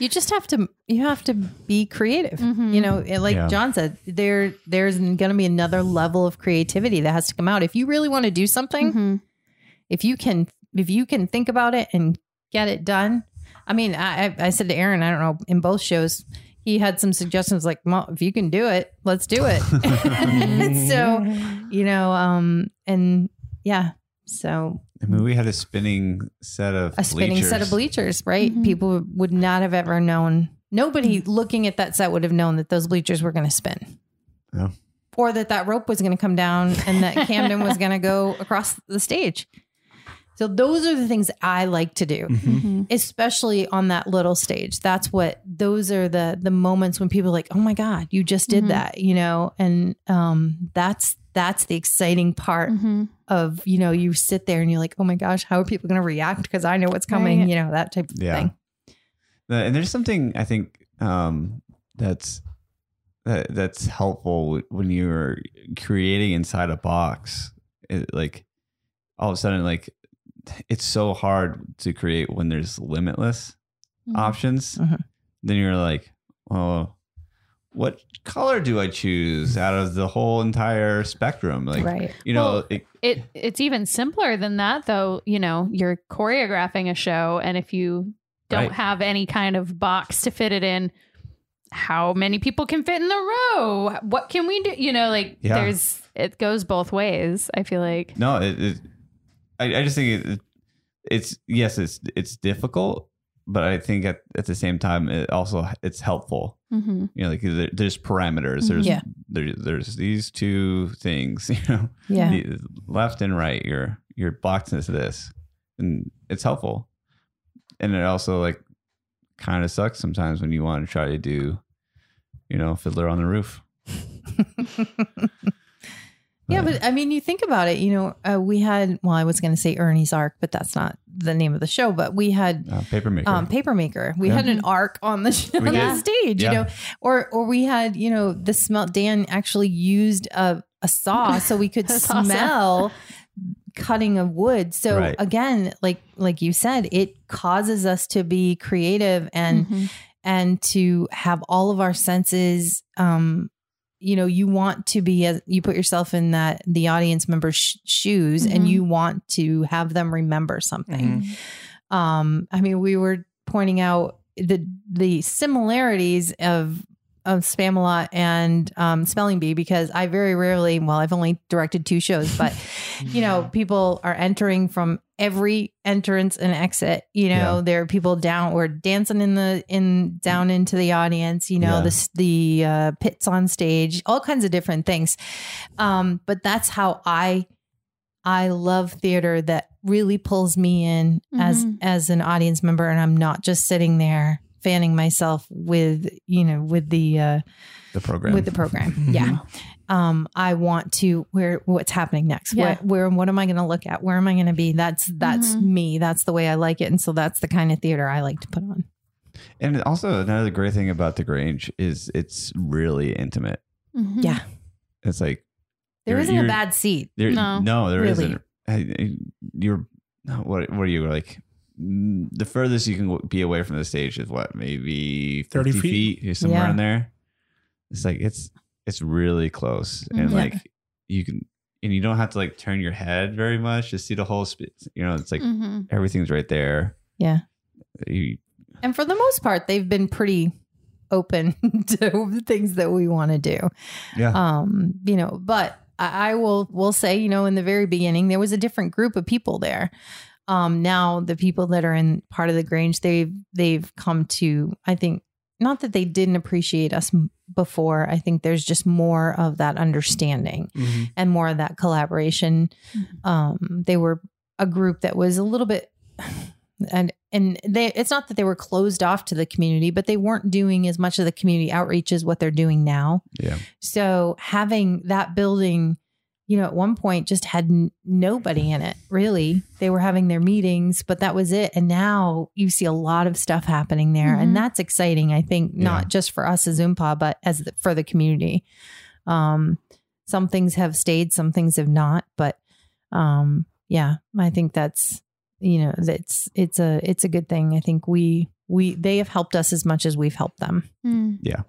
You just have to you have to be creative. Mhm. You know, like Yeah. Jon said, there there's going to be another level of creativity that has to come out. If you really want to do something, Mhm. if you can if you can think about it and get it done. I mean, I I- I said to Aaron, I don't know, in both shows, he had some suggestions like, well, if you can do it, let's do it. so, you know, um, and yeah, so I mean, we had a spinning set of a spinning set of bleachers. bleachers, right? Mhm. People would not have ever known. Nobody looking at that set would have known that those bleachers were going to spin. Yeah. Or that that rope was going to come down and that Camden was going to go across the stage. So those are the things I like to do, Mhm. especially on that little stage. That's what those are the the moments when people are like, "Oh my god, you just did Mhm. that," you know? And um that's that's the exciting part Mhm. of you know you sit there and you're like oh my gosh how are people going to react because i know what's coming Right. you know that type of Yeah. thing And there's something I think um, that's that, that's helpful when you're creating inside a box. It, like all of a sudden, like it's so hard to create when there's limitless Mhm. options. Mhm. Then you're like, well, what color do I choose out of the whole entire spectrum? Like, right you know, Well, it, It it's even simpler than that though. You know, you're choreographing a show and if you don't Right. have any kind of box to fit it in, how many people can fit in the row? What can we do? You know, like Yeah. there's it goes both ways, I feel like. No, it, it I, I just think it, it's yes, it's it's difficult, but I think at, at the same time it also it's helpful. Mm-hmm. You know, like there, there's parameters. There's Yeah. there, there's these two things. You know, yeah the left and right. You're you're blocked into this, and it's helpful. And it also like kind of sucks sometimes when you want to try to do, you know, Fiddler on the Roof. yeah but i mean you think about it you know uh, we had well i was going to say Ernie's Ark but that's not the name of the show but we had Uh, Papermaker. um, papermaker. We Yeah. had an ark on the, on the stage, Yeah. you know, or or we had, you know, the smell. Dan actually used a, a saw so we could That's awesome. smell cutting of wood. So Right. again, like like you said, it causes us to be creative and Mhm. and to have all of our senses um you know you want to be as you put yourself in that the audience member's sh- shoes and Mhm. you want to have them remember something. Um i mean we were pointing out the the similarities of of Spamalot and um, Spelling Bee because I very rarely, well, I've only directed two shows, but you know, people are entering from every entrance and exit. You know, Yeah. there are people down or dancing in the in down into the audience. You know, Yeah. the the uh, pits on stage, all kinds of different things. Um, but that's how I I love theater that really pulls me in as Mhm. as an audience member, and I'm not just sitting there fanning myself with you know with the uh, the program. with the program. yeah. Um, I want to where what's happening next. Yeah. Where, where what am I going to look at? Where am I going to be? That's that's Mhm. me. That's the way I like it, and so that's the kind of theater I like to put on. And also another great thing about the Grange is it's really intimate. Mhm. Yeah. it's like There You're- isn't a you're- bad seat. there, No. no, there Really. not I- I- You're what? What are you like? The furthest you can be away from the stage is what, maybe 30 30 feet? feet, somewhere Yeah. in there. It's like it's it's really close, and Mhm. like you can, and you don't have to like turn your head very much to see the whole. Sp- you know, it's like hmm everything's right there. Yeah. You, And for the most part, they've been pretty open to things that we want to do. yeah, Um, you know, but I, I will will say, you know, in the very beginning, there was a different group of people there. Um, now the people that are in part of the Grange, they've they've come to, I think, not that they didn't appreciate us before. I think there's just more of that understanding Mhm. and more of that collaboration. Um, they were a group that was a little bit, and and they it's not that they were closed off to the community, but they weren't doing as much of the community outreach as what they're doing now. yeah, So having that building, you know, at one point just had n- nobody in it. Really, they were having their meetings, but that was it. And now you see a lot of stuff happening there, Mhm. and that's exciting. I think Yeah. not just for us as OHMPAA, but as the, for the community. Um, some things have stayed, some things have not, but um, yeah, I think that's you know that's it's a it's a good thing. I think we we they have helped us as much as we've helped them. Mm. Yeah.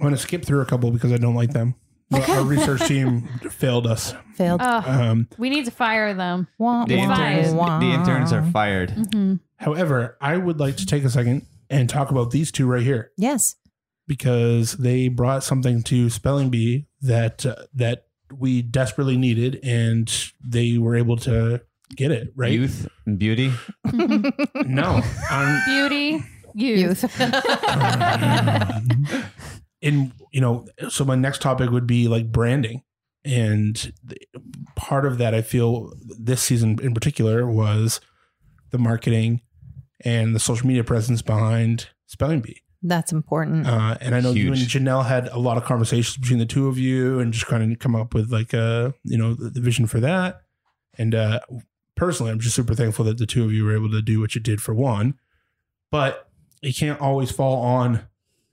I'm going to skip through a couple because I don't like them. Okay. Our research team failed us. Failed. Oh, Um, we need to fire them. Wah, the wah, interns, wah. the interns are fired. hmm however, I would like to take a second and talk about these two right here Yes. because they brought something to Spelling Bee that uh, that we desperately needed, and they were able to get it right. Youth and beauty. No, um, Beauty, youth. Youth. In you know, so my next topic would be like branding, and the, part of that I feel this season in particular was the marketing and the social media presence behind Spelling Bee. That's important. Uh, and I know you and Janelle had a lot of conversations between the two of you and just kind of come up with like a, you know, the, the vision for that. And uh, personally, I'm just super thankful that the two of you were able to do what you did for one. But it can't always fall on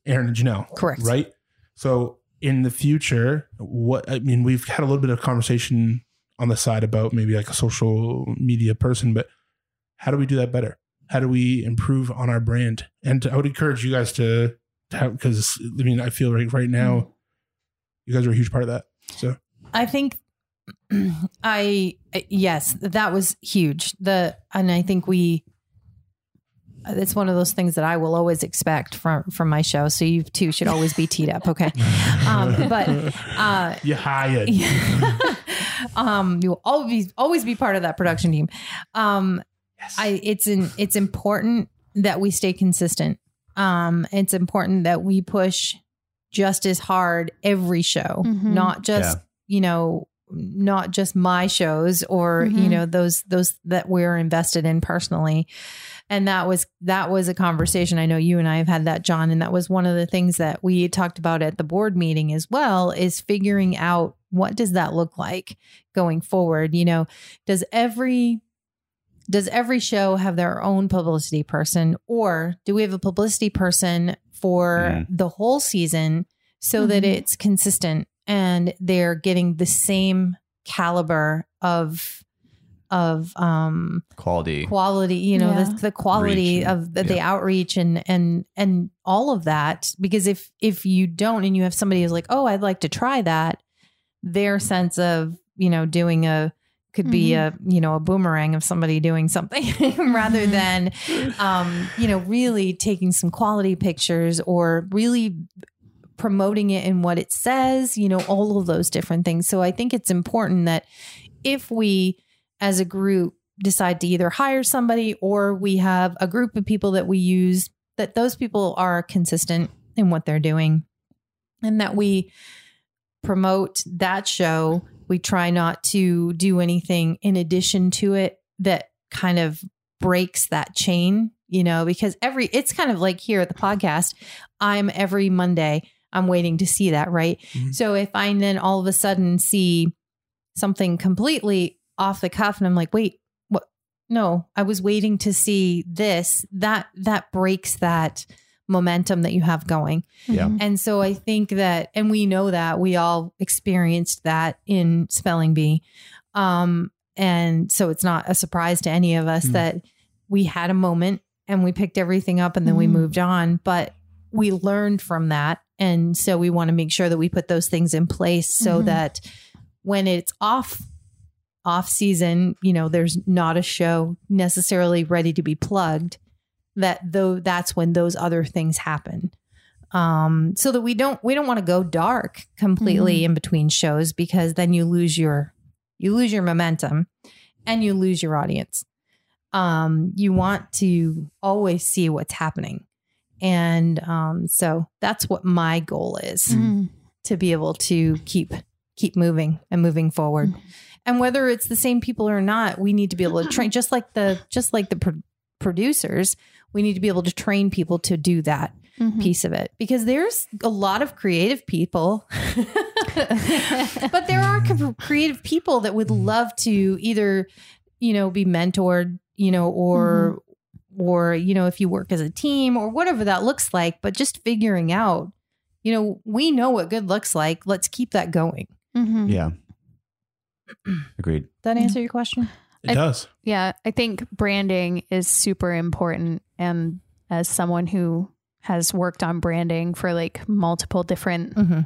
Aaron and Janelle. Correct. Right. So in the future, what, I mean, we've had a little bit of conversation on the side about maybe like a social media person, but how do we do that better? How do we improve on our brand? And I would encourage you guys to, to have, because I mean, I feel like right now, mm-hmm. you guys are a huge part of that. So I think I yes, that was huge. The and I think we it's one of those things that I will always expect from from my show. So you two should always be teed up, okay? Um, but uh, you hired. um, you will always always be part of that production team. Um, I it's in it's important that we stay consistent. Um, it's important that we push just as hard every show, Mhm. not just you know not just my shows or you Mhm. know those those that we're invested in personally and that was that was a conversation i know you and i have had that Jon and that was one of the things that we talked about at the board meeting as well is figuring out what does that look like going forward you know does every does every show have their own publicity person or do we have a publicity person for Mm. the whole season so that Mhm. it's consistent and they're getting the same caliber of of um Quality. quality you know Yeah. the, the quality Reach of the, the outreach and and and all of that because if if you don't and you have somebody who's like oh i'd like to try that their sense of you know doing a could be a you know a boomerang of somebody doing something rather Mhm. than um you know really taking some quality pictures or really promoting it in what it says you know all of those different things so i think it's important that if we as a group decide to either hire somebody or we have a group of people that we use that those people are consistent in what they're doing. And that we promote that show. We try not to do anything in addition to it that kind of breaks that chain you know because every it's kind of like here at the podcast i'm every monday i'm waiting to see that right? Mhm. so if i then all of a sudden see something completely off the cuff and i'm like wait what no i was waiting to see this that that breaks that momentum that you have going. Yeah. Mhm. And so I think that, and we know that we all experienced that in spelling bee. Um, and so it's not a surprise to any of us Mm. that we had a moment and we picked everything up and then we Mhm. moved on, but we learned from that. And so we want to make sure that we put those things in place so Mhm. that when it's off, off season, you know, there's not a show necessarily ready to be plugged that though that's when those other things happen. Um so that we don't we don't want to go dark completely in between shows because then you lose your you lose your momentum and you lose your audience. Um you want to always see what's happening. And um so that's what my goal is Mhm. to be able to keep keep moving and moving forward and whether it's the same people or not we need to be able to train just like the just like the pro- producers we need to be able to train people to do that Mhm. piece of it because there's a lot of creative people but there are co- creative people that would love to either you know be mentored you know or or you know if you work as a team or whatever that looks like but just figuring out you know we know what good looks like let's keep that going Mhm. Yeah. Agreed. that Yeah. answer your question It I- does. Yeah, I think branding is super important. And as someone who has worked on branding for like multiple different mm-hmm.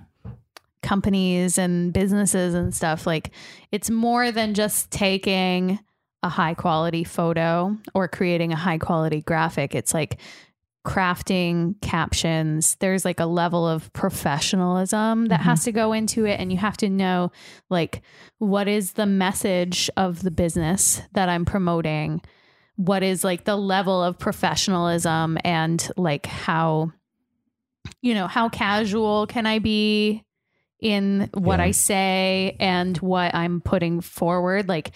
companies and businesses and stuff, like it's more than just taking a high quality photo or creating a high quality graphic. It's like crafting captions. There's like a level of professionalism that Mhm. has to go into it. And you have to know, like, what is the message of the business that I'm promoting? What is like the level of professionalism and like how, you know, how casual can I be in what Yeah. I say and what I'm putting forward? Like,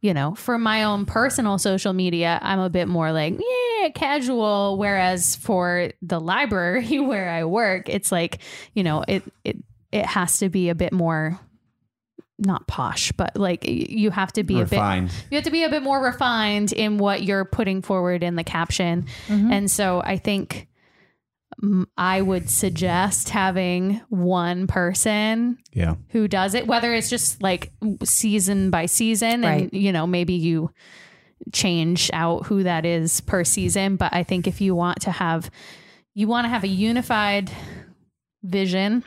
you know, for my own personal social media, I'm a bit more like, yeah, casual. Whereas for the library where I work, it's like, you know, it it it has to be a bit more not posh, but like you have to be a bit you have to be a bit more refined in what you're putting forward in the caption. Mm-hmm. And so I think I would suggest having one person Yeah. who does it, whether it's just like season by season, Right. and you know maybe you change out who that is per season. But I think if you want to have, you want to have a unified vision.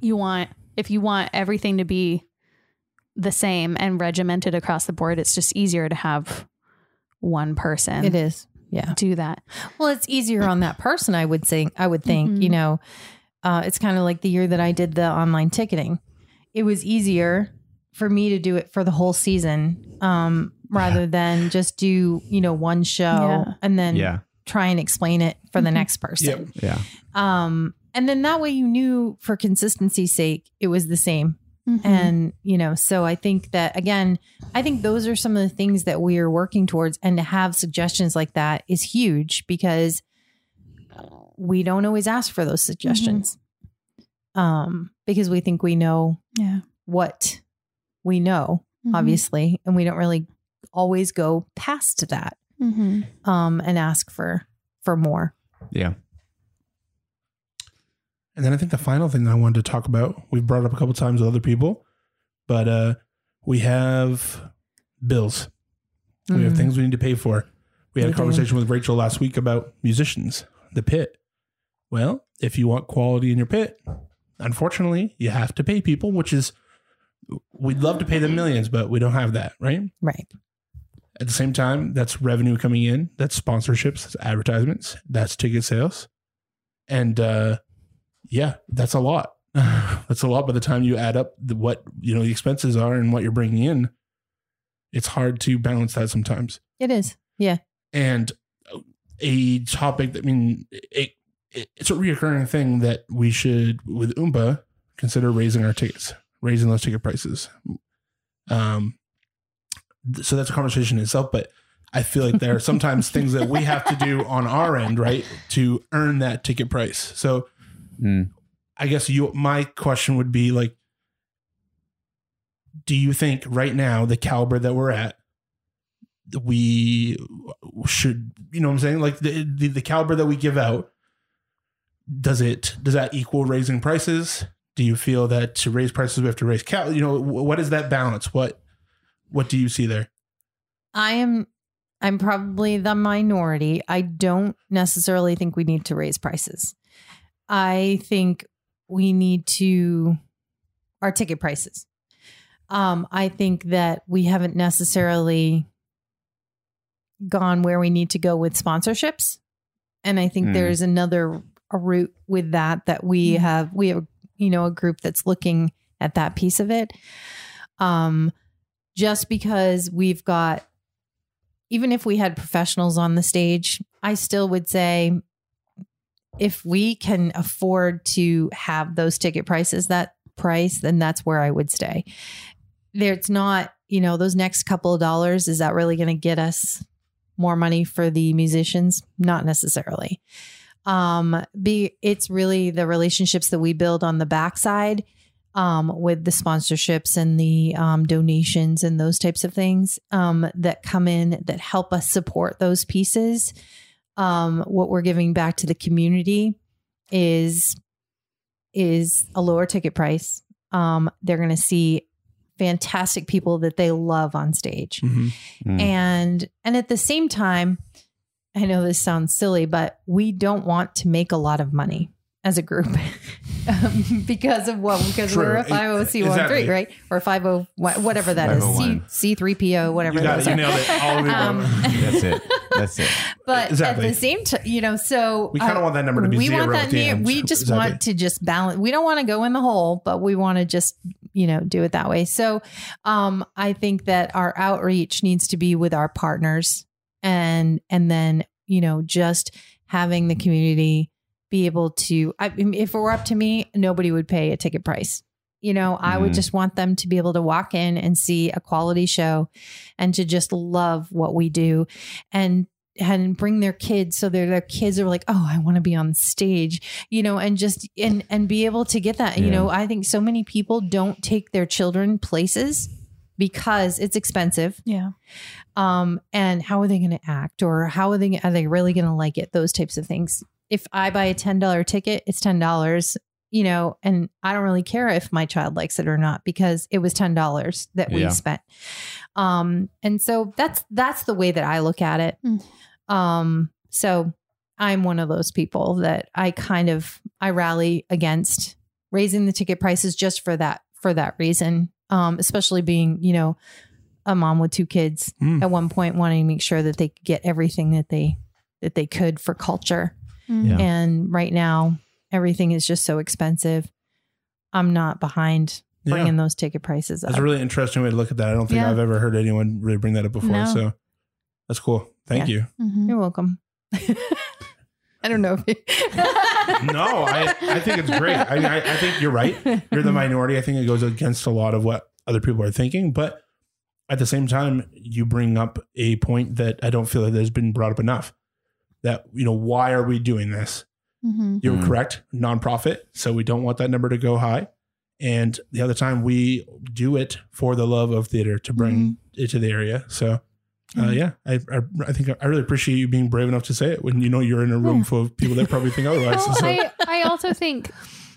You want if you want everything to be the same and regimented across the board, it's just easier to have one person it is yeah do that. Well, it's easier on that person, I would say. I would think, Mhm. you know, uh, it's kind of like the year that I did the online ticketing. It was easier for me to do it for the whole season um, rather than just do, you know, one show Yeah. and then Yeah. try and explain it for the Mhm. next person. Yep. Yeah. Um, and then that way you knew for consistency's sake, it was the same. Mm-hmm. And, you know, so I think that again, I think those are some of the things that we are working towards. And to have suggestions like that is huge because we don't always ask for those suggestions. Um, because we think we know yeah, what we know, Mhm. obviously, and we don't really always go past that Mhm. um and ask for for more. Yeah. And then I think the final thing that I wanted to talk about, we've brought up a couple times with other people, but uh, we have bills. We have Mm. things we need to pay for. We had We a do. conversation with Rachel last week about musicians, the pit. Well, if you want quality in your pit, unfortunately, you have to pay people, which is we'd love to pay them millions, but we don't have that, right? Right. At the same time, that's revenue coming in, that's sponsorships, that's advertisements, that's ticket sales. And uh yeah, that's a lot. that's a lot by the time you add up the, what, you know, the expenses are and what you're bringing in. It's hard to balance that sometimes. It is. Yeah. And a topic that I mean it, it, it's a reoccurring thing that we should with OHMPAA consider raising our tickets, raising those ticket prices. Um so that's a conversation itself, but I feel like there are sometimes things that we have to do on our end, right, to earn that ticket price. So Mm. I guess you my question would be like do you think right now the caliber that we're at we should you know what I'm saying like the the, the caliber that we give out does it does that equal raising prices? Do you feel that to raise prices we have to raise cal? You know, what is that balance? What what do you see there? I am I'm probably the minority. I don't necessarily think we need to raise prices. I think we need to our ticket prices. Um, I think that we haven't necessarily gone where we need to go with sponsorships. And I think Hmm. there's another a route with that that we Hmm. have we have you know a group that's looking at that piece of it. Um just because we've got even if we had professionals on the stage, I still would say if we can afford to have those ticket prices that price, then that's where I would stay. There's not, you know, those next couple of dollars, is that really going to get us more money for the musicians? Not necessarily. Um, be it's really the relationships that we build on the backside um, with the sponsorships and the um, donations and those types of things um, that come in that help us support those pieces. Um, what we're giving back to the community is is a lower ticket price. Um, they're going to see fantastic people that they love on stage Mm-hmm. Mm. and and at the same time i know this sounds silly but we don't want to make a lot of money as a group um, because of what because True. we're a 50c13 Exactly. right or 50 wha- whatever that is 501. C, c3po whatever You got it. You nailed it. All of Um. That's it. That's it. but Exactly. at the same time you know so We kind of want that number to be we zero want that near, we just Exactly. want to just balance we don't want to go in the hole but we want to just you know do it that way so um i think that our outreach needs to be with our partners and and then you know just having the community be able to I, if it were up to me nobody would pay a ticket price. You know i would Mm. just want them to be able to walk in and see a quality show and to just love what we do and and bring their kids. So their their kids are like oh i want to be on stage you know and just and and be able to get that. You know i think so many people don't take their children places because it's expensive. Yeah. um and how are they going to act or how are they are they really going to like it? Those types of things if i buy a $10 ticket it's $10 you know and i don't really care if my child likes it or not because it was $10 that we Yeah. spent um and so that's that's the way that i look at it Mm. um so i'm one of those people that i kind of i rally against raising the ticket prices just for that for that reason um especially being you know a mom with two kids Mm. at one point wanting to make sure that they could get everything that they that they could for culture. Yeah. and right now everything is just so expensive i'm not behind Yeah. bringing those ticket prices up That's a really interesting way to look at that. I don't think Yeah. I've ever heard anyone really bring that up before. No. So that's cool. Thank you. Mhm. you're welcome i don't know if you- No, I, I think it's great. I mean, I, I think you're right. You're the minority. I think it goes against a lot of what other people are thinking. But at the same time, you bring up a point that I don't feel that has been brought up enough. That, you know, why are we doing this? Mhm. You're Mhm. correct. Nonprofit. So we don't want that number to go high. And the other time we do it for the love of theater to bring it to the area. So uh, yeah, I, I I think I really appreciate you being brave enough to say it when you know you're in a room Yeah. full of people that probably think otherwise. Well, so I, I also think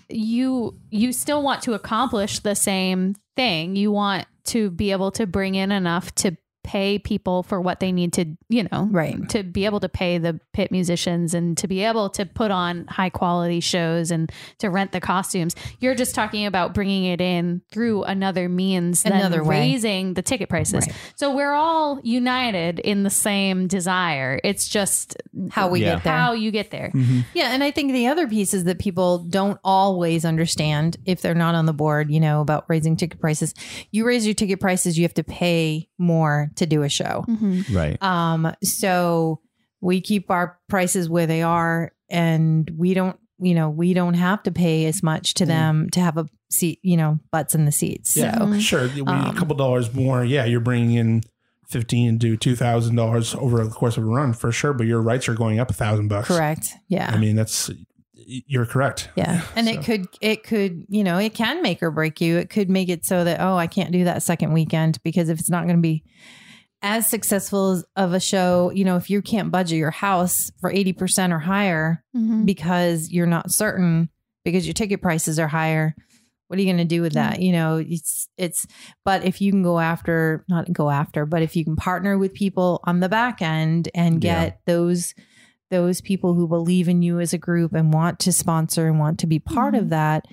you you still want to accomplish the same thing. You want to be able to bring in enough to pay people for what they need to, you know, Right. to be able to pay the pit musicians and to be able to put on high quality shows and to rent the costumes. You're just talking about bringing it in through another means than Another way. raising the ticket prices. Right. So we're all united in the same desire. It's just how we Yeah. get there how you get there. Mhm. Yeah, and I think the other piece is that people don't always understand if they're not on the board, you know, about raising ticket prices. You raise your ticket prices, you have to pay more to do a show. Mhm. Right. Um, so we keep our prices where they are, and we don't, you know, we don't have to pay as much to them to have a seat, you know, butts in the seats. Yeah. So Mhm. Sure, we- a Um, couple dollars more. Yeah, you're bringing in fifteen to two thousand dollars over the course of a run for sure. But your rights are going up a thousand bucks. correct. Yeah. I mean, that's you're correct. Yeah. And So- it could, it could, you know, it can make or break you. It could make it so that, oh, I can't do that second weekend because if it's not going to be as successful as- of a show, you know, if you can't budget your house for 80% or higher Mhm. because you're not certain because your ticket prices are higher, what are you going to do with that? You know, it's it's but if you can go after not go after, but if you can partner with people on the back end and Yeah. get those those people who believe in you as a group and want to sponsor and want to be part Mhm. of that,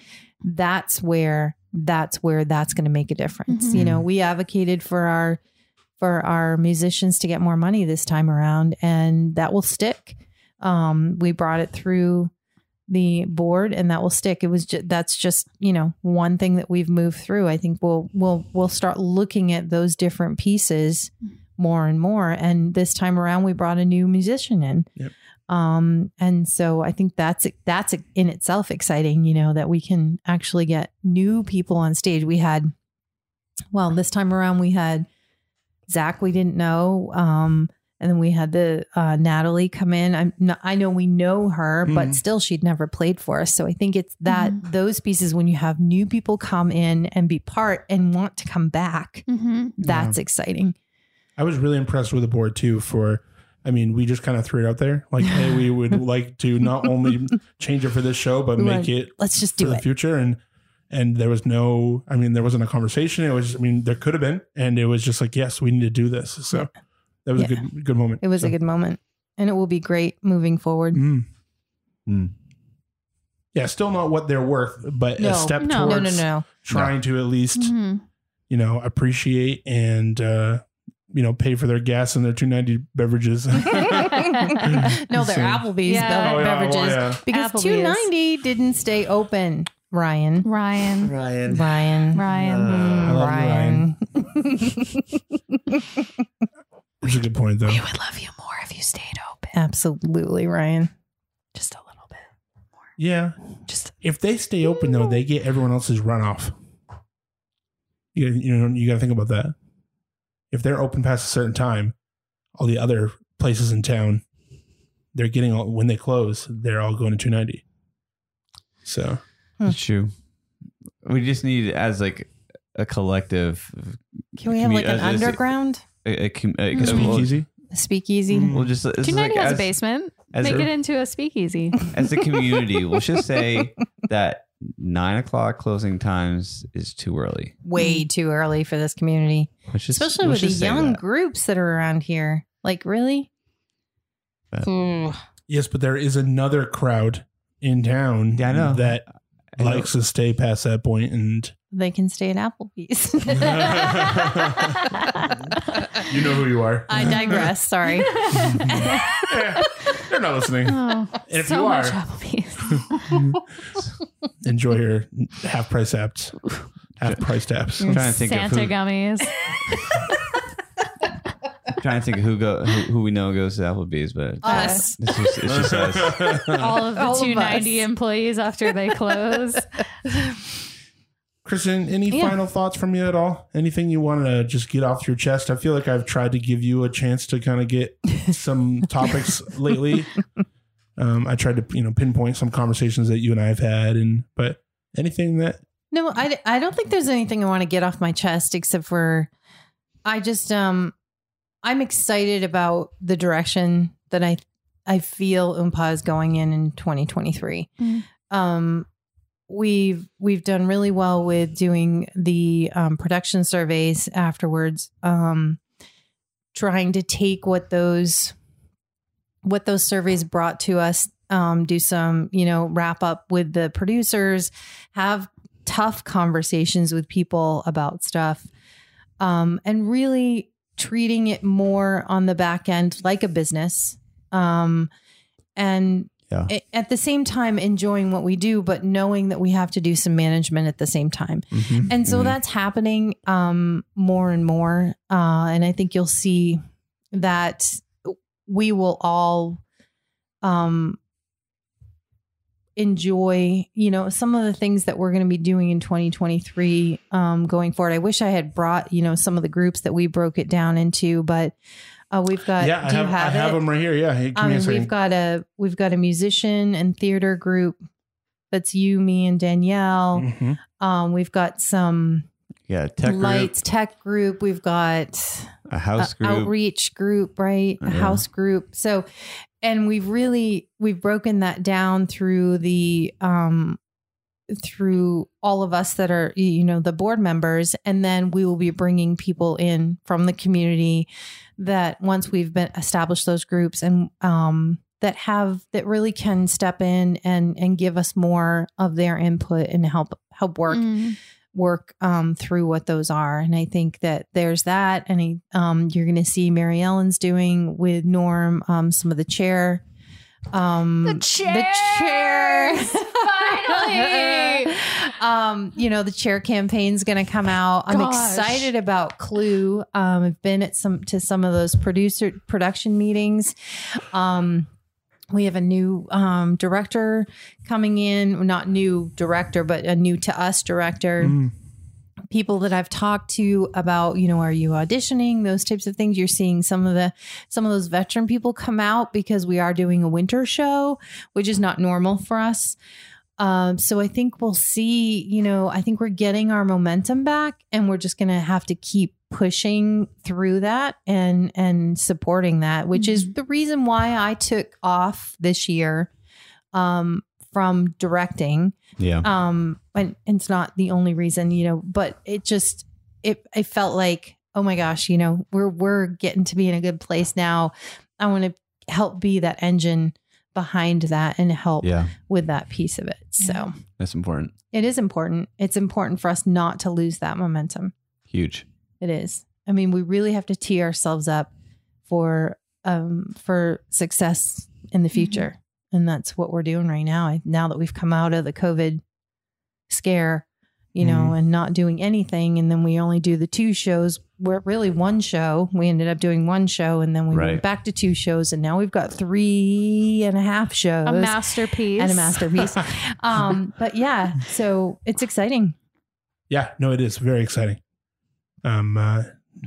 that's where that's where that's going to make a difference. You Mhm. know, we advocated for our for our musicians to get more money this time around and that will stick. Um we brought it through the board and that will stick. It was just that's just, you know, one thing that we've moved through. I think we'll we'll we'll start looking at those different pieces more and more and this time around we brought a new musician in. Yep. Um and so I think that's that's in itself exciting, you know, that we can actually get new people on stage. We had well, this time around we had Zach we didn't know um and then we had the uh, Natalie come in. I'm not, I know we know her, but Mhm. still she'd never played for us. So I think it's that Mhm. those pieces when you have new people come in and be part and want to come back, Mhm. that's exciting. I was really impressed with the board too. For, I mean, we just kind of threw it out there, like, hey, we would like to not only change it for this show, but Right. make it Let's just for do the it. future. And and there was no, I mean, there wasn't a conversation. It was, I mean, there could have been, and it was just like, yes, we need to do this. So that was Yeah. a good good moment. It was So, a good moment and it will be great moving forward. mm. Mm. Yeah, still not what they're worth, but No. a step No. towards No, no, no. trying to at least Mhm. you know appreciate and uh, you know pay for their gas and their two ninety beverages. no, they're Applebee's Yeah. bev- Oh, yeah, beverages well, yeah. because Applebee's. two ninety didn't stay open. Ryan, Ryan. Ryan. Ryan, Ryan. Mm. I love Ryan. It's a good point though. We would love you more if you stayed open. Absolutely, Ryan. Just a little bit. More. Yeah, Just if they stay open though, they get everyone else's runoff. You you know you got to think about that. If they're open past a certain time, all the other places in town, they're getting all, when they close, they're all going to two ninety. So It's true. We just need as like a collective. Can we have like an as- as- underground A, a, com- a, Mm. a- well, speakeasy. speakeasy? Mm. We'll just this is 290 like has as, a basement. as Make a- it into a speakeasy. as a community. we'll just say that nine o'clock closing times is too early. Way too early for this community, Let's just, especially let's with the just say young that. groups that are around here. Like, really? But- Ooh. Yes, but there is another crowd in town Yeah, I know. that I know. Likes to stay past that point and They can stay at Applebee's. you know who you are. I digress. Sorry. Yeah, they're not listening. Oh, And if so you much are- Applebee's. Enjoy your half price apps. Half priced apps. I'm trying to think Santa of who, gummies. trying to think of who go who, who we know goes to Applebee's, but Us. it's just, it's just us. All of the All of 290 us. employees after they close. Kristen, any Yeah. final thoughts from you at all? Anything you want to just get off your chest? I feel like I've tried to give you a chance to kind of get some topics lately. Um, I tried to, you know, pinpoint some conversations that you and I have had, and but anything that No, I, I don't think there's anything I want to get off my chest except for I just um I'm excited about the direction that I I feel OHMPAA is going in in 2023. Mm. Um we've we've done really well with doing the um, production surveys afterwards um trying to take what those what those surveys brought to us um do some you know wrap up with the producers have tough conversations with people about stuff um, and really treating it more on the back end like a business um, and Yeah. at the same time enjoying what we do but knowing that we have to do some management at the same time and so Mhm. that's happening um, more and more uh, and i think you'll see that we will all um, enjoy you know some of the things that we're going to be doing in 2023 um, going forward i wish i had brought you know some of the groups that we broke it down into but uh, we've got yeah, I have, you have, I have it? them right here. Yeah, hey, give I me a mean, second. we've got a we've got a musician and theater group that's you, me, and Danielle. Mhm. Um, we've got some yeah, tech group. lights tech group. We've got a house a group. outreach group, right? A Yeah. house group. So, and we've really we've broken that down through the um through all of us that are you know the board members and then we will be bringing people in from the community that once we've been established those groups and um that have that really can step in and and give us more of their input and help help work Mm. Work um, through what those are. And I think that there's that. And I, um, you're going to see Mary Ellen's doing with Norm um, some of the chair. Um, The The chair. Finally! um, you know, the chair campaign's going to come out. I'm Gosh. excited about Clue. Um, I've been at some to some of those producer production meetings. Um, we have a new um, director coming in, not new director, but a new to us director Mm. people that I've talked to about, you know, are you auditioning? Those types of things. You're seeing some of the some of those veteran people come out because we are doing a winter show, which is not normal for us. Um, so I think we'll see, you know, I think we're getting our momentum back and we're just gonna have to keep pushing through that and and supporting that, which is the reason why I took off this year um from directing. Yeah. um and, and it's not the only reason you know but it just it it felt like oh my gosh you know we're we're getting to be in a good place now. I want to help be that engine behind that and help yeah. with that piece of it. So That's important. it is important. It's important for us not to lose that momentum. Huge. it is. I mean we really have to tee ourselves up for um for success in the future. And that's what we're doing right now. I, now that we've come out of the covid scare you know and not doing anything and then we only do the two shows we're really one show we ended up doing one show and then we Right. went back to two shows and now we've got three and a half shows A masterpiece. and a masterpiece um but yeah so it's exciting Yeah, no, it is very exciting. Um, uh,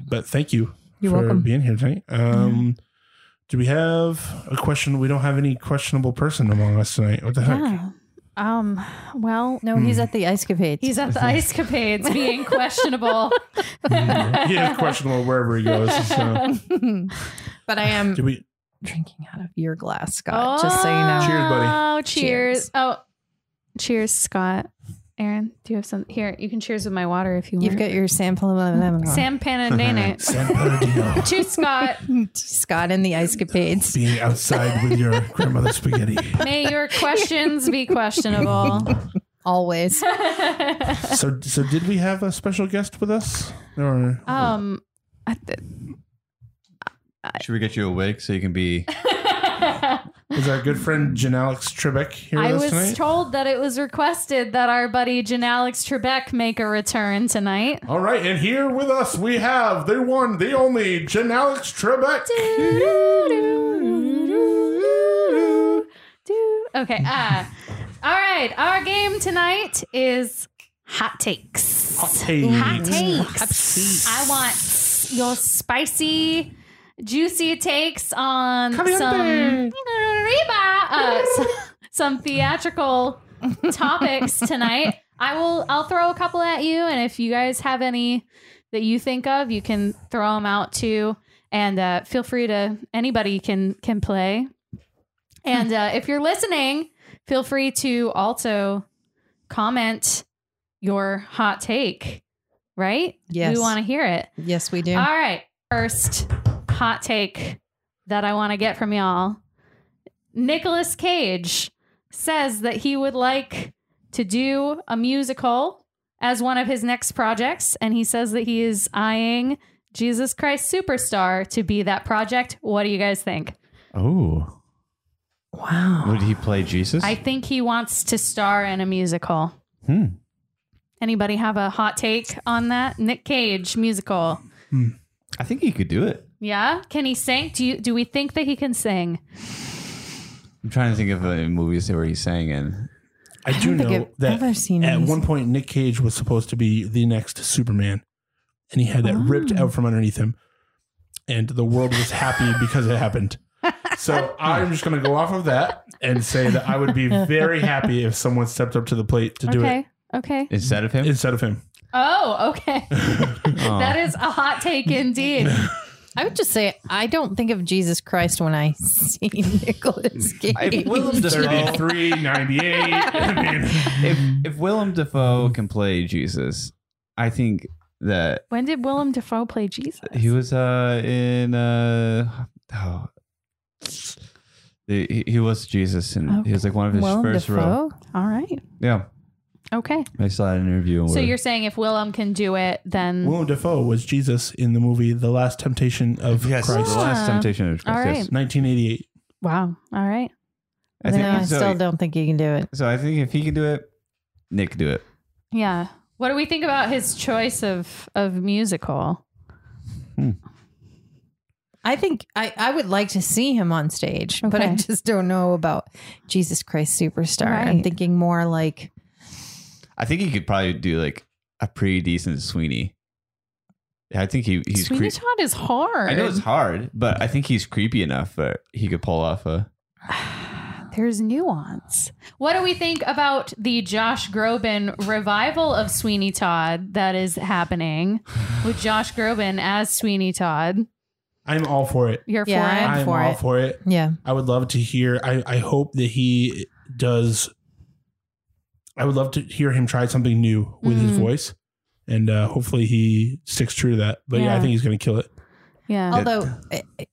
but thank you You're for welcome. being here tonight. Um, do we have a question? We don't have any questionable person among us tonight. What the heck? Yeah. Um, well, no he's at the ice capades he's at the ice capades being questionable. he is questionable wherever he goes. So, but i am do we? drinking out of your glass scott just so you know Cheers, buddy. Oh, cheers. Cheers. Oh, cheers, Scott. Aaron, do you have some? Here, you can cheers with my water if you want. You've got your sample of lemon. Sam Panadane. San Bernardino. Cheers, Scott. Scott and the ice capades. Being outside with your grandmother's spaghetti. May your questions be questionable. Always. So, so did we have a special guest with us? Or um, I th- Should we get you a wig so you can be? Is our good friend Janalex Trebek here with I us was tonight? told that it was requested that our buddy Janalex Trebek make a return tonight. All right, and here with us we have the one, the only Jan Alex Trebek. Okay. Uh, all right. Our game tonight is hot takes. Hot takes. Hot takes. I want your spicy, juicy takes on some uh, some, some theatrical topics tonight. I will. I'll throw a couple at you, and if you guys have any that you think of, you can throw them out too. And uh, feel free to anybody can can play. And uh, if you're listening, feel free to also comment your hot take. Right? Yes. we want to hear it. Yes, we do. All right. First hot take that I want to get from y'all. Nicolas Cage says that he would like to do a musical as one of his next projects. And he says that he is eyeing Jesus Christ Superstar to be that project. What do you guys think? Oh, wow. would he play Jesus? I think he wants to star in a musical. hmm. Anybody have a hot take on that? Nick Cage musical. I think he could do it. Yeah? Can he sing? Do you do we think that he can sing? I'm trying to think of uh, movies where he sang in. I, do don't think know I've that ever seen at him one sing. point Nick Cage was supposed to be the next Superman, and he had that ripped Oh. out from underneath him, and the world was happy because it happened. So I'm just going to go off of that and say that I would be very happy if someone stepped up to the plate to do okay. it Okay. Instead of him? instead of him. Oh, okay. That is a hot take indeed. I would just say I don't think of Jesus Christ when I see Nicolas Cage. I- Willem Dafoe- 33, 98. I mean, if if Willem Dafoe can play Jesus, I think that When did Willem Dafoe play Jesus? he was uh in uh oh, he, he was Jesus and he was like one of his Willem first role. Dafoe? All right. Yeah, Okay. I saw an interview. So where- you're saying if Willem can do it, then Willem Dafoe was Jesus in the movie The Last Temptation of yes, Christ, the last temptation of Christ. All yes. 1988. wow. All right. I think no, I so. still don't think he can do it. So I think if he can do it, Nick can do it. Yeah. What do we think about his choice of of musical? Hmm. I think I, I would like to see him on stage, but I just don't know about Jesus Christ Superstar. I'm thinking more like I think he could probably do like a pretty decent Sweeney. I think he he's Sweeney creep- Todd is hard. I know it's hard, but I think he's creepy enough that he could pull off a. There's nuance. What do we think about the Josh Groban revival of Sweeney Todd that is happening with Josh Groban as Sweeney Todd? I'm all for it. You're Yeah, for it? I'm I'm for all it. for it. yeah. I would love to hear. I, I hope that he does. I would love to hear him try something new with his Mm. voice, and uh, hopefully he sticks true to that. But yeah, I think he's going to kill it. yeah. Although eh, eh,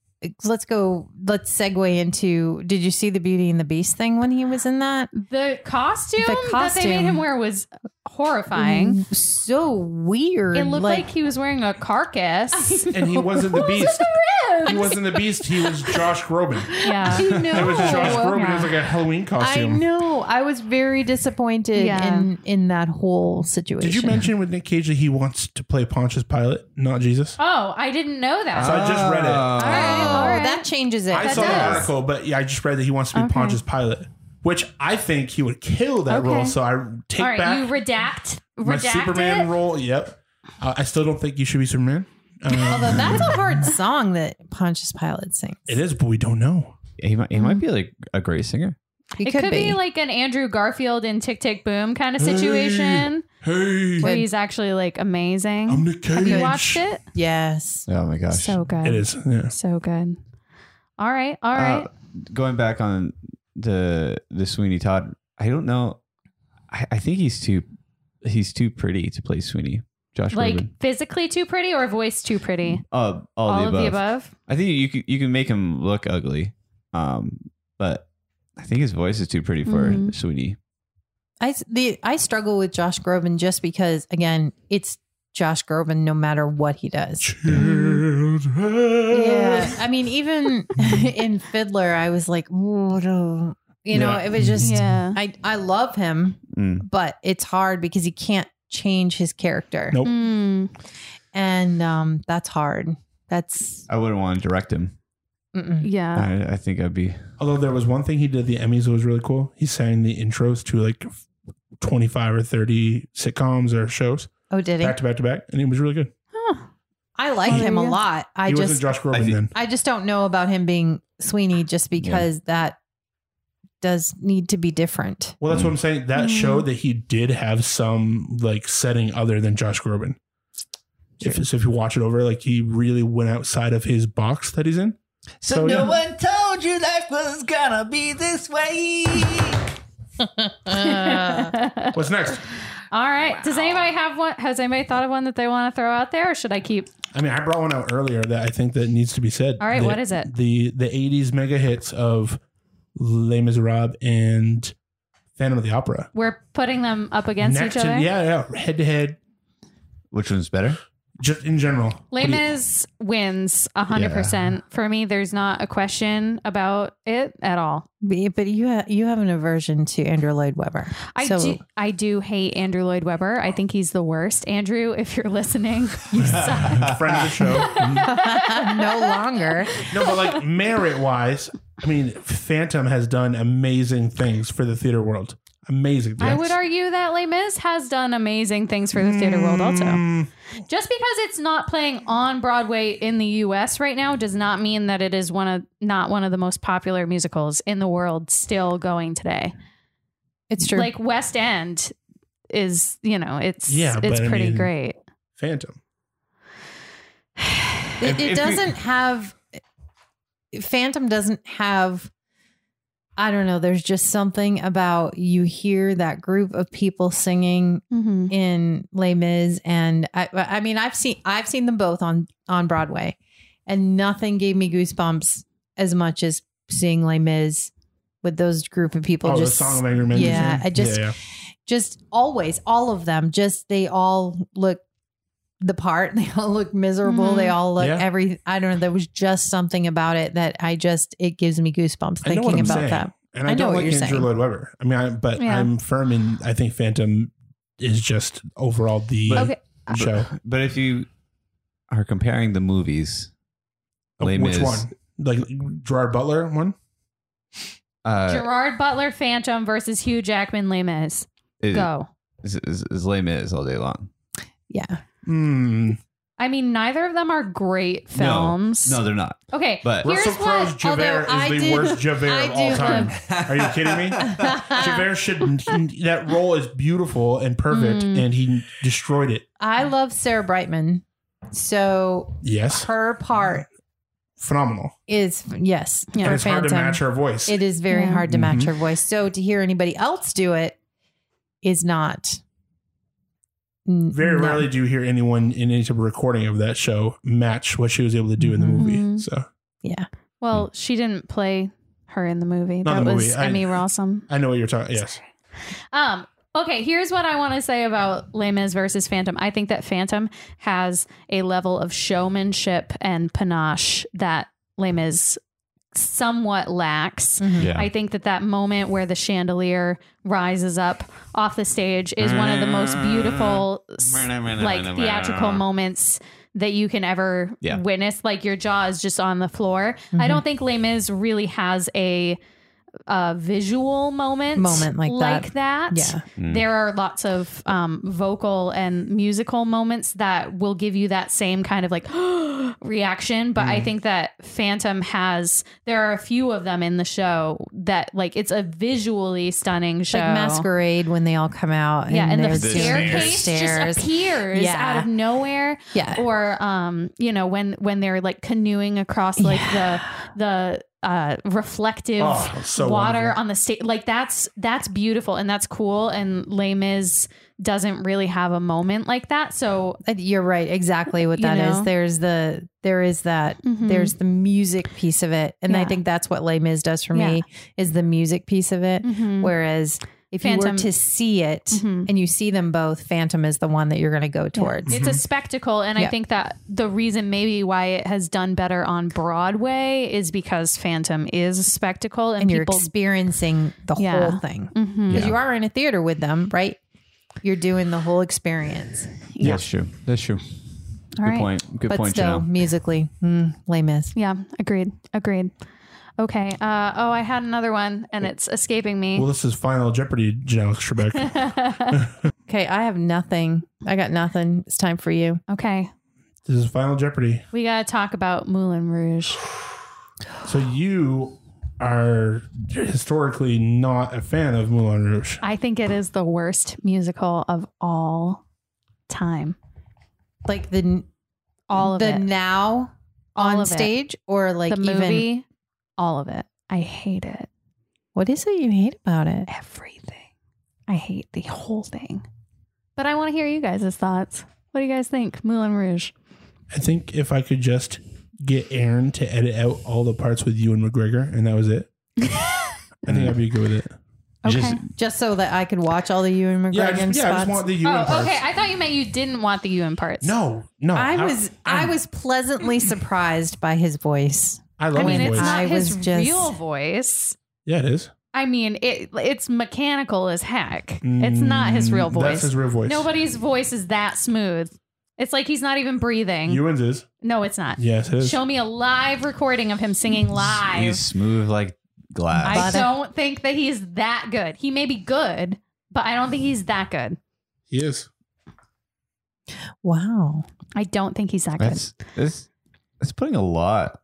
let's go let's segue into did you see the Beauty and the Beast thing when he was in that? The costume, The that they made him wear was horrifying. Mm, so weird. It looked like, he was wearing a carcass. And he wasn't the beast. the? He wasn't the beast. He was Josh Groban. Yeah. I know. It was Josh Groban. It was like a Halloween costume I know. I was very disappointed Yeah. in in that whole situation. Did you mention with Nick Cage that he wants to play Pontius Pilate, not Jesus? Oh, I didn't know that. So I just read it. Oh, all right. that changes it. I That saw the does. article, but yeah, I just read that he wants to be Okay. Pontius Pilate, which I think he would kill that Okay. role. So I take All right, back you redact my redact Superman it? role. Yep. Uh, I still don't think you should be Superman. Um, Although that's a hard song that Pontius Pilate sings. it is, but we don't know. He might he might be like a great singer. He It could, be. like an Andrew Garfield in Tick Tick Boom kind of situation Hey, where he's actually like amazing. I'm Nick Cage. Have you watched it? yes. Oh my gosh! So good. It is. Yeah. So good. All right. All right. Uh, going back on the the Sweeney Todd, I don't know. I, I think he's too he's too pretty to play Sweeney. Josh like Groban. physically too pretty or voice too pretty? Uh, all, All the of above. the above. I think you can you can make him look ugly, um, but I think his voice is too pretty for Mhm. Sweeney. I the I struggle with Josh Groban just because again, it's Josh Groban no matter what he does. Children. Yeah. I mean, even in Fiddler, I was like, "Ooh, no." you know, Yeah. it was just Yeah. I I love him, Mm. but it's hard because he can't change his character. Nope. Mm. And um that's hard. That's I wouldn't want to direct him. Mm-mm. Yeah. I, I think I'd be. Although there was one thing he did the Emmys that was really cool. He sang the intros to like 25 or 30 sitcoms or shows Oh, did he? back to back to back, and it was really good. Huh. I like Oh, him there a you lot. I he just wasn't Josh Groban I think- then. I just don't know about him being Sweeney just because that does need to be different. Well, that's what I'm saying. That Mm. showed that he did have some like setting other than Josh Groban. If, so if you watch it over, like he really went outside of his box that he's in. So, So, no yeah. one told you life was gonna be this way. What's next? All right. Does anybody have one? Has anybody thought of one that they want to throw out there, or should I keep? I mean, I brought one out earlier that I think that needs to be said. All right, The- what is it? The the '80s mega hits of Les Miserables and Phantom of the Opera. We're putting them up against Next each to- other. yeah, yeah, head to head, Which one's better? Just in general. Les What do you- Mis wins hundred percent for me. There's not a question about it at all. But but you ha- you have an aversion to Andrew Lloyd Webber. I So- do. I do hate Andrew Lloyd Webber. I think he's the worst. Andrew, if you're listening, you suck. friend of the show. no longer. no, but like merit wise, I mean, Phantom has done amazing things for the theater world. Amazing. I would argue that Les Mis has done amazing things for the theater world also. Mm, Just because it's not playing on Broadway in the US right now does not mean that it is one of not one of the most popular musicals in the world still going today. It's true. Like West End is, you know, it's Yeah, it's but I pretty mean- great. Phantom. It, If- it if doesn't have Phantom doesn't have I don't know, there's just something about you hear that group of people singing Mhm. in Les Mis and I I mean I've seen I've seen them both on on Broadway and nothing gave me goosebumps as much as seeing Les Mis with those group of people Oh, just the Song of Angry Men. yeah. I just- yeah, yeah. just always all of them just they all look the part they all look miserable Mhm. they all look Yeah. every i don't know there was just something about it that i just it gives me goosebumps I thinking about saying. that And I, I know don't what like you're Andrew saying. Lloyd Webber. I mean, I, but Yeah. I'm firm in. I think Phantom is just overall the But- Okay. show. But if you are comparing the movies, Oh, which Mis, one? Like Gerard Butler one? Uh, Gerard Butler Phantom versus Hugh Jackman Les Mis. is, Go. is, is, is Les Mis all day long. yeah Hmm. I mean, neither of them are great films. No, they're not. Okay. But here's Russell Crowe's what. Javert although I is the do- worst Javert I of all do time. love- Are you kidding me? Javert should that role is beautiful and perfect, Mm. and he destroyed it. i love sarah brightman so Yes, her part phenomenal. is yes Yeah. and for it's hard to match her voice. it is very Yeah. hard to match Mhm. her voice so to hear anybody else do it is not n- Very not- rarely do you hear anyone in any type of recording of that show match what she was able to do in the movie. Mhm. So yeah Well, she didn't play her in the movie. Not that the was movie. I- Emmy Rossum. I know what you're talking. Yes, Um. Okay, here's what I want to say about Les Mis versus Phantom. I think that Phantom has a level of showmanship and panache that Les Mis somewhat lacks. Mhm. Yeah. I think that that moment where the chandelier rises up off the stage is one of the most beautiful, like theatrical moments that you can ever Yeah. witness. Like your jaw is just on the floor. I Mhm. don't think Les Mis really has a, a visual moment Moment like like that. yeah Mm. There are lots of um, vocal and musical moments that will give you that same kind of like reaction. But Mm. I think that Phantom has, there are a few of them in the show that like it's a visually stunning show. like masquerade when they all come out Yeah, and the there's The staircase stairs. just appears Yeah. out of nowhere. yeah Or um, you know, when when they're like canoeing across like the the uh reflective Oh, so water wonderful. on the stage like that's that's beautiful and that's cool and Les Mis doesn't really have a moment like that so Uh, You're right. Exactly what You that is. know? There's the there is that Mhm. there's the music piece of it, and I think that's what Les Mis does for me is the music piece of it. Mhm. Whereas if you Phantom- were to see it Mhm. and you see them both, Phantom is the one that you're going to go towards. It's a spectacle, and I think that the reason maybe why it has done better on Broadway is because Phantom is a spectacle, and, and you're experiencing the Yeah. whole thing Mhm. because you are in a theater with them, right? You're doing the whole experience, Yeah. That's true. That's true. All Good right. point. Good but point, still Janelle. musically, mm, Les Mis. Yeah, agreed. Agreed. Okay. Uh, oh, I had another one, and it's escaping me. well, this is Final Jeopardy, Janelle Trebek. Okay, I have nothing. I got nothing. It's time for you. okay, this is Final Jeopardy. we gotta talk about Moulin Rouge. So you are historically not a fan of Moulin Rouge. I think it is the worst musical of all time. Like the All of the it. now All on of it. stage or like the even movie, all of it. I hate it. what is it you hate about it? Everything. I hate the whole thing. But I want to hear you guys' thoughts. What do you guys think? Moulin Rouge. I think if I could just get Aaron to edit out all the parts with Ewan McGregor, and that was it, I think I'd be good with it. Okay. Just Just so that I could watch all the Ewan McGregor Yeah, I just, yeah, I just want the you oh, and parts. okay. I thought you meant you didn't want the Ewan parts. No, no. I was I, I'm- was pleasantly surprised by his voice. I love I mean, his it's voice. not I his was just- real voice. yeah, it is. I mean, it it's mechanical as heck. It's not his real Mm, voice. That's his real voice. Nobody's voice is that smooth. It's like he's not even breathing. Ewan's is. no, it's not. Yes, it is. Show me a live recording of him singing live. he's smooth like glass. I Butter. don't think that he's that good. He may be good, but I don't think he's that good. He is. Wow. I don't think he's that good. That's it's it's putting a lot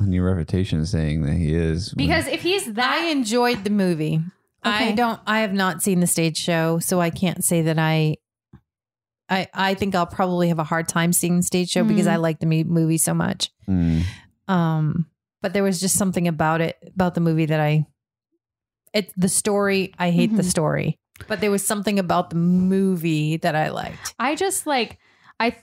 on your reputation saying that he is. Because if he's I enjoyed the movie. I Okay. don't I have not seen the stage show, so I can't say that I I I think I'll probably have a hard time seeing the stage show because Mm. I like the mu- movie so much. Mm. Um, but there was just something about it about the movie that I it the story. I hate the Mhm. story, but there was something about the movie that I liked. I just like I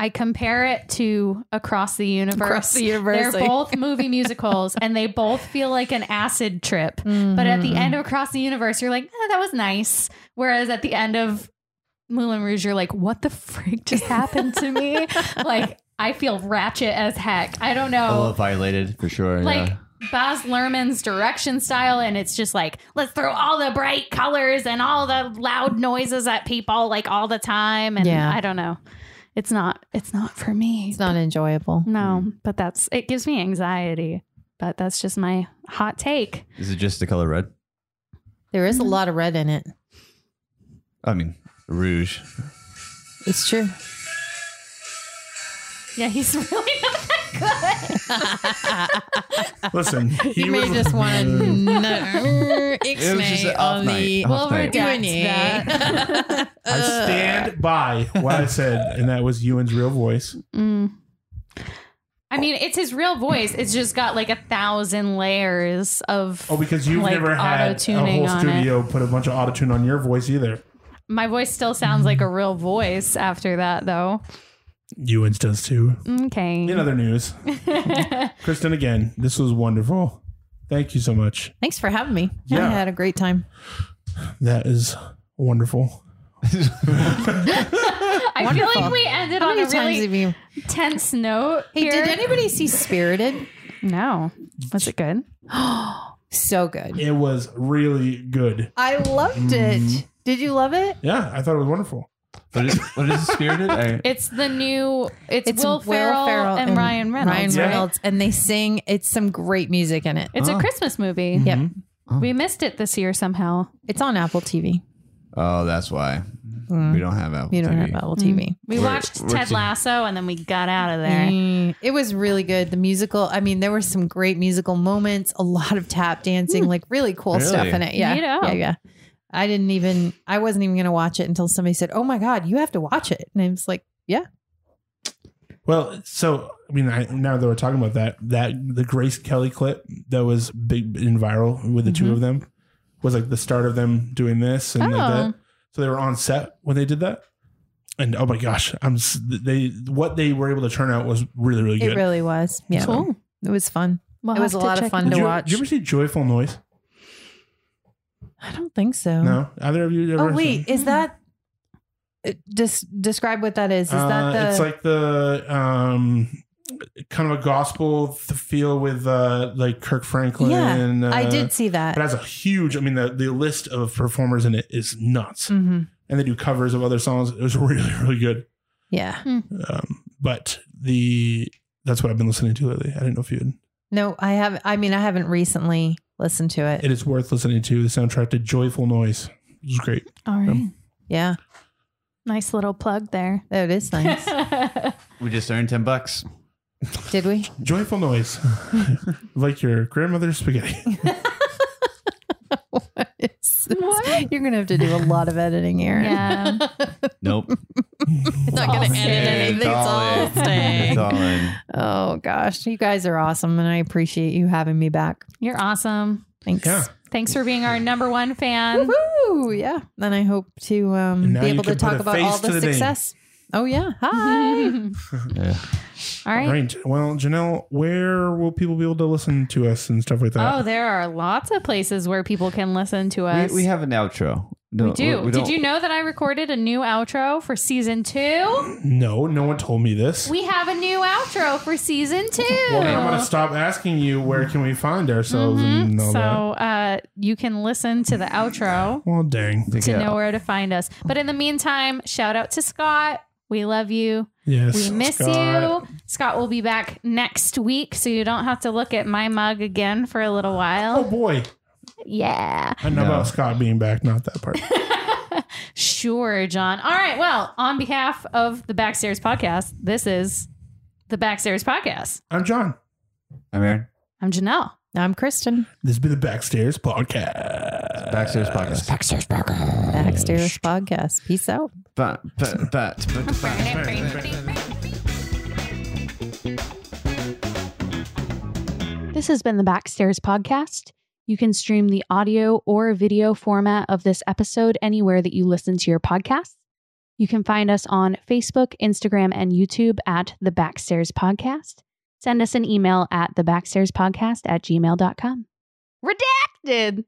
I compare it to Across the Universe. Across the Universe, They're both movie musicals and they both feel like an acid trip. But at the end of Across the Universe, you're like, eh, that was nice. Whereas at the end of Moulin Rouge, you're like, what the freak just happened to me? like, I feel ratchet as heck. I don't A know. little violated for sure. like yeah. Baz Luhrmann's direction style, and it's just like let's throw all the bright colors and all the loud noises at people like all the time. And Yeah. I don't know, it's not it's not for me. it's not enjoyable. no, but that's it gives me anxiety. But that's just my hot take. Is it just the color red? There is a Mm-hmm. lot of red in it. I mean, rouge. It's true. Yeah, he's really not that good. Listen, he You may was- just want to know It was just an off night. Off Well, night. redact that. I stand by what I said, and that was Ewan's real voice. Mm. I mean, it's his real voice. It's just got like a thousand layers of. Oh, because you've Like never had a whole on studio put a bunch of auto tune on your voice either. My voice still sounds like a real voice after that, though. Ewan's does too. Okay. In other news, Kristen, again, this was wonderful. Thank you so much. Thanks for having me. Yeah. I had a great time. That is wonderful. I feel like we ended How on many a times really you? tense note. Hey, here. did anybody see Spirited? No. Was it good? so good. It was really good. I loved it. Mm-hmm. Did you love it? Yeah, I thought it was wonderful. What is, what is Spirited? I, It's the new. It's, It's Will, Ferrell and, Ryan Reynolds. Ryan Yeah. right? Reynolds, and they sing. It's some great music in it. It's Oh. a Christmas movie. Yep, Mhm. We missed it this year somehow. it's on Apple TV. oh, that's why Mm. we don't have Apple You don't TV. have Apple TV. We We're- watched we're Ted too- Lasso and then we got out of there. Mm, It was really good. The musical. I mean, there were some great musical moments. A lot of tap dancing, like really cool Really? stuff in it. Yeah, Neato. yeah, yeah. I didn't even. I wasn't even going to watch it until somebody said, "Oh my god, you have to watch it," and I was like, "Yeah." Well, so I mean, I, now that we're talking about that, that the Grace Kelly clip that was big and viral with the two Mhm. of them was like the start of them doing this and like Oh. that. So they were on set when they did that, and oh my gosh, I'm they what they were able to turn out was really really good. It really was. Yeah, Cool. it was fun. We'll It was a lot of fun it did to you, watch. did you ever see Joyful Noise? I don't think so. No, either of you ever? Oh wait, is that? uh, Just describe what that is. Is Uh, that the? It's like the um, kind of a gospel th- feel with uh, like Kirk Franklin. yeah, uh, I did see that. It has a huge. I mean, the the list of performers in it is nuts, hmm and they do covers of other songs. It was really really good. Yeah. Um, but the that's what I've been listening to lately. I didn't know if you. Had, No, I have. I mean, I haven't recently listened to it. it is worth listening to. The soundtrack to Joyful Noise It was great. All right. Um, yeah, nice little plug there. oh, it is nice. We just earned 10 bucks. Did we? Joyful Noise, like your grandmother's spaghetti. what is this? What? You're gonna have to do a lot of editing, Aaron. Yeah. Nope. it's not gonna All edit anything. It's all in. staying. It's all in. Oh gosh, you guys are awesome, and I appreciate you having me back. You're awesome. Thanks. Yeah. Thanks for being our number one fan. Woo! Yeah. Then I hope to um, be able to talk about all to the the name. success. Oh yeah. Hi. Yeah. All right. All right. Well, Janelle, where will people be able to listen to us and stuff like that? Oh, there are lots of places where people can listen to us. We, we have an outro. No, We do. we Did you know that I recorded a new outro for season two? no, no one told me this. We have a new outro for season two. well, then I'm going to stop asking you where can we find ourselves Mm-hmm. so that. uh, you can listen to the outro Well, dang. to Yeah. know where to find us. But in the meantime, shout out to Scott. We love you. Yes. We miss Scott. you. Scott will be back next week, so you don't have to look at my mug again for a little while. Oh boy. Yeah. I know No. about Scott being back, not that part. Sure, Jon. All right. Well, on behalf of the Backstage Podcast, this is the Backstage Podcast. I'm Jon. I'm Aaron. I'm Janelle. I'm Kristen. This has been the Backstage Podcast. Backstage podcast. Backstage Podcast. Backstage Podcast. Peace out. But, but, but, but, This has been the Backstage Podcast. You can stream the audio or video format of this episode anywhere that you listen to your podcasts. You can find us on Facebook, Instagram, and YouTube at the Backstage Podcast. Send us an email at the Backstage Podcast at gmail.com. Redacted!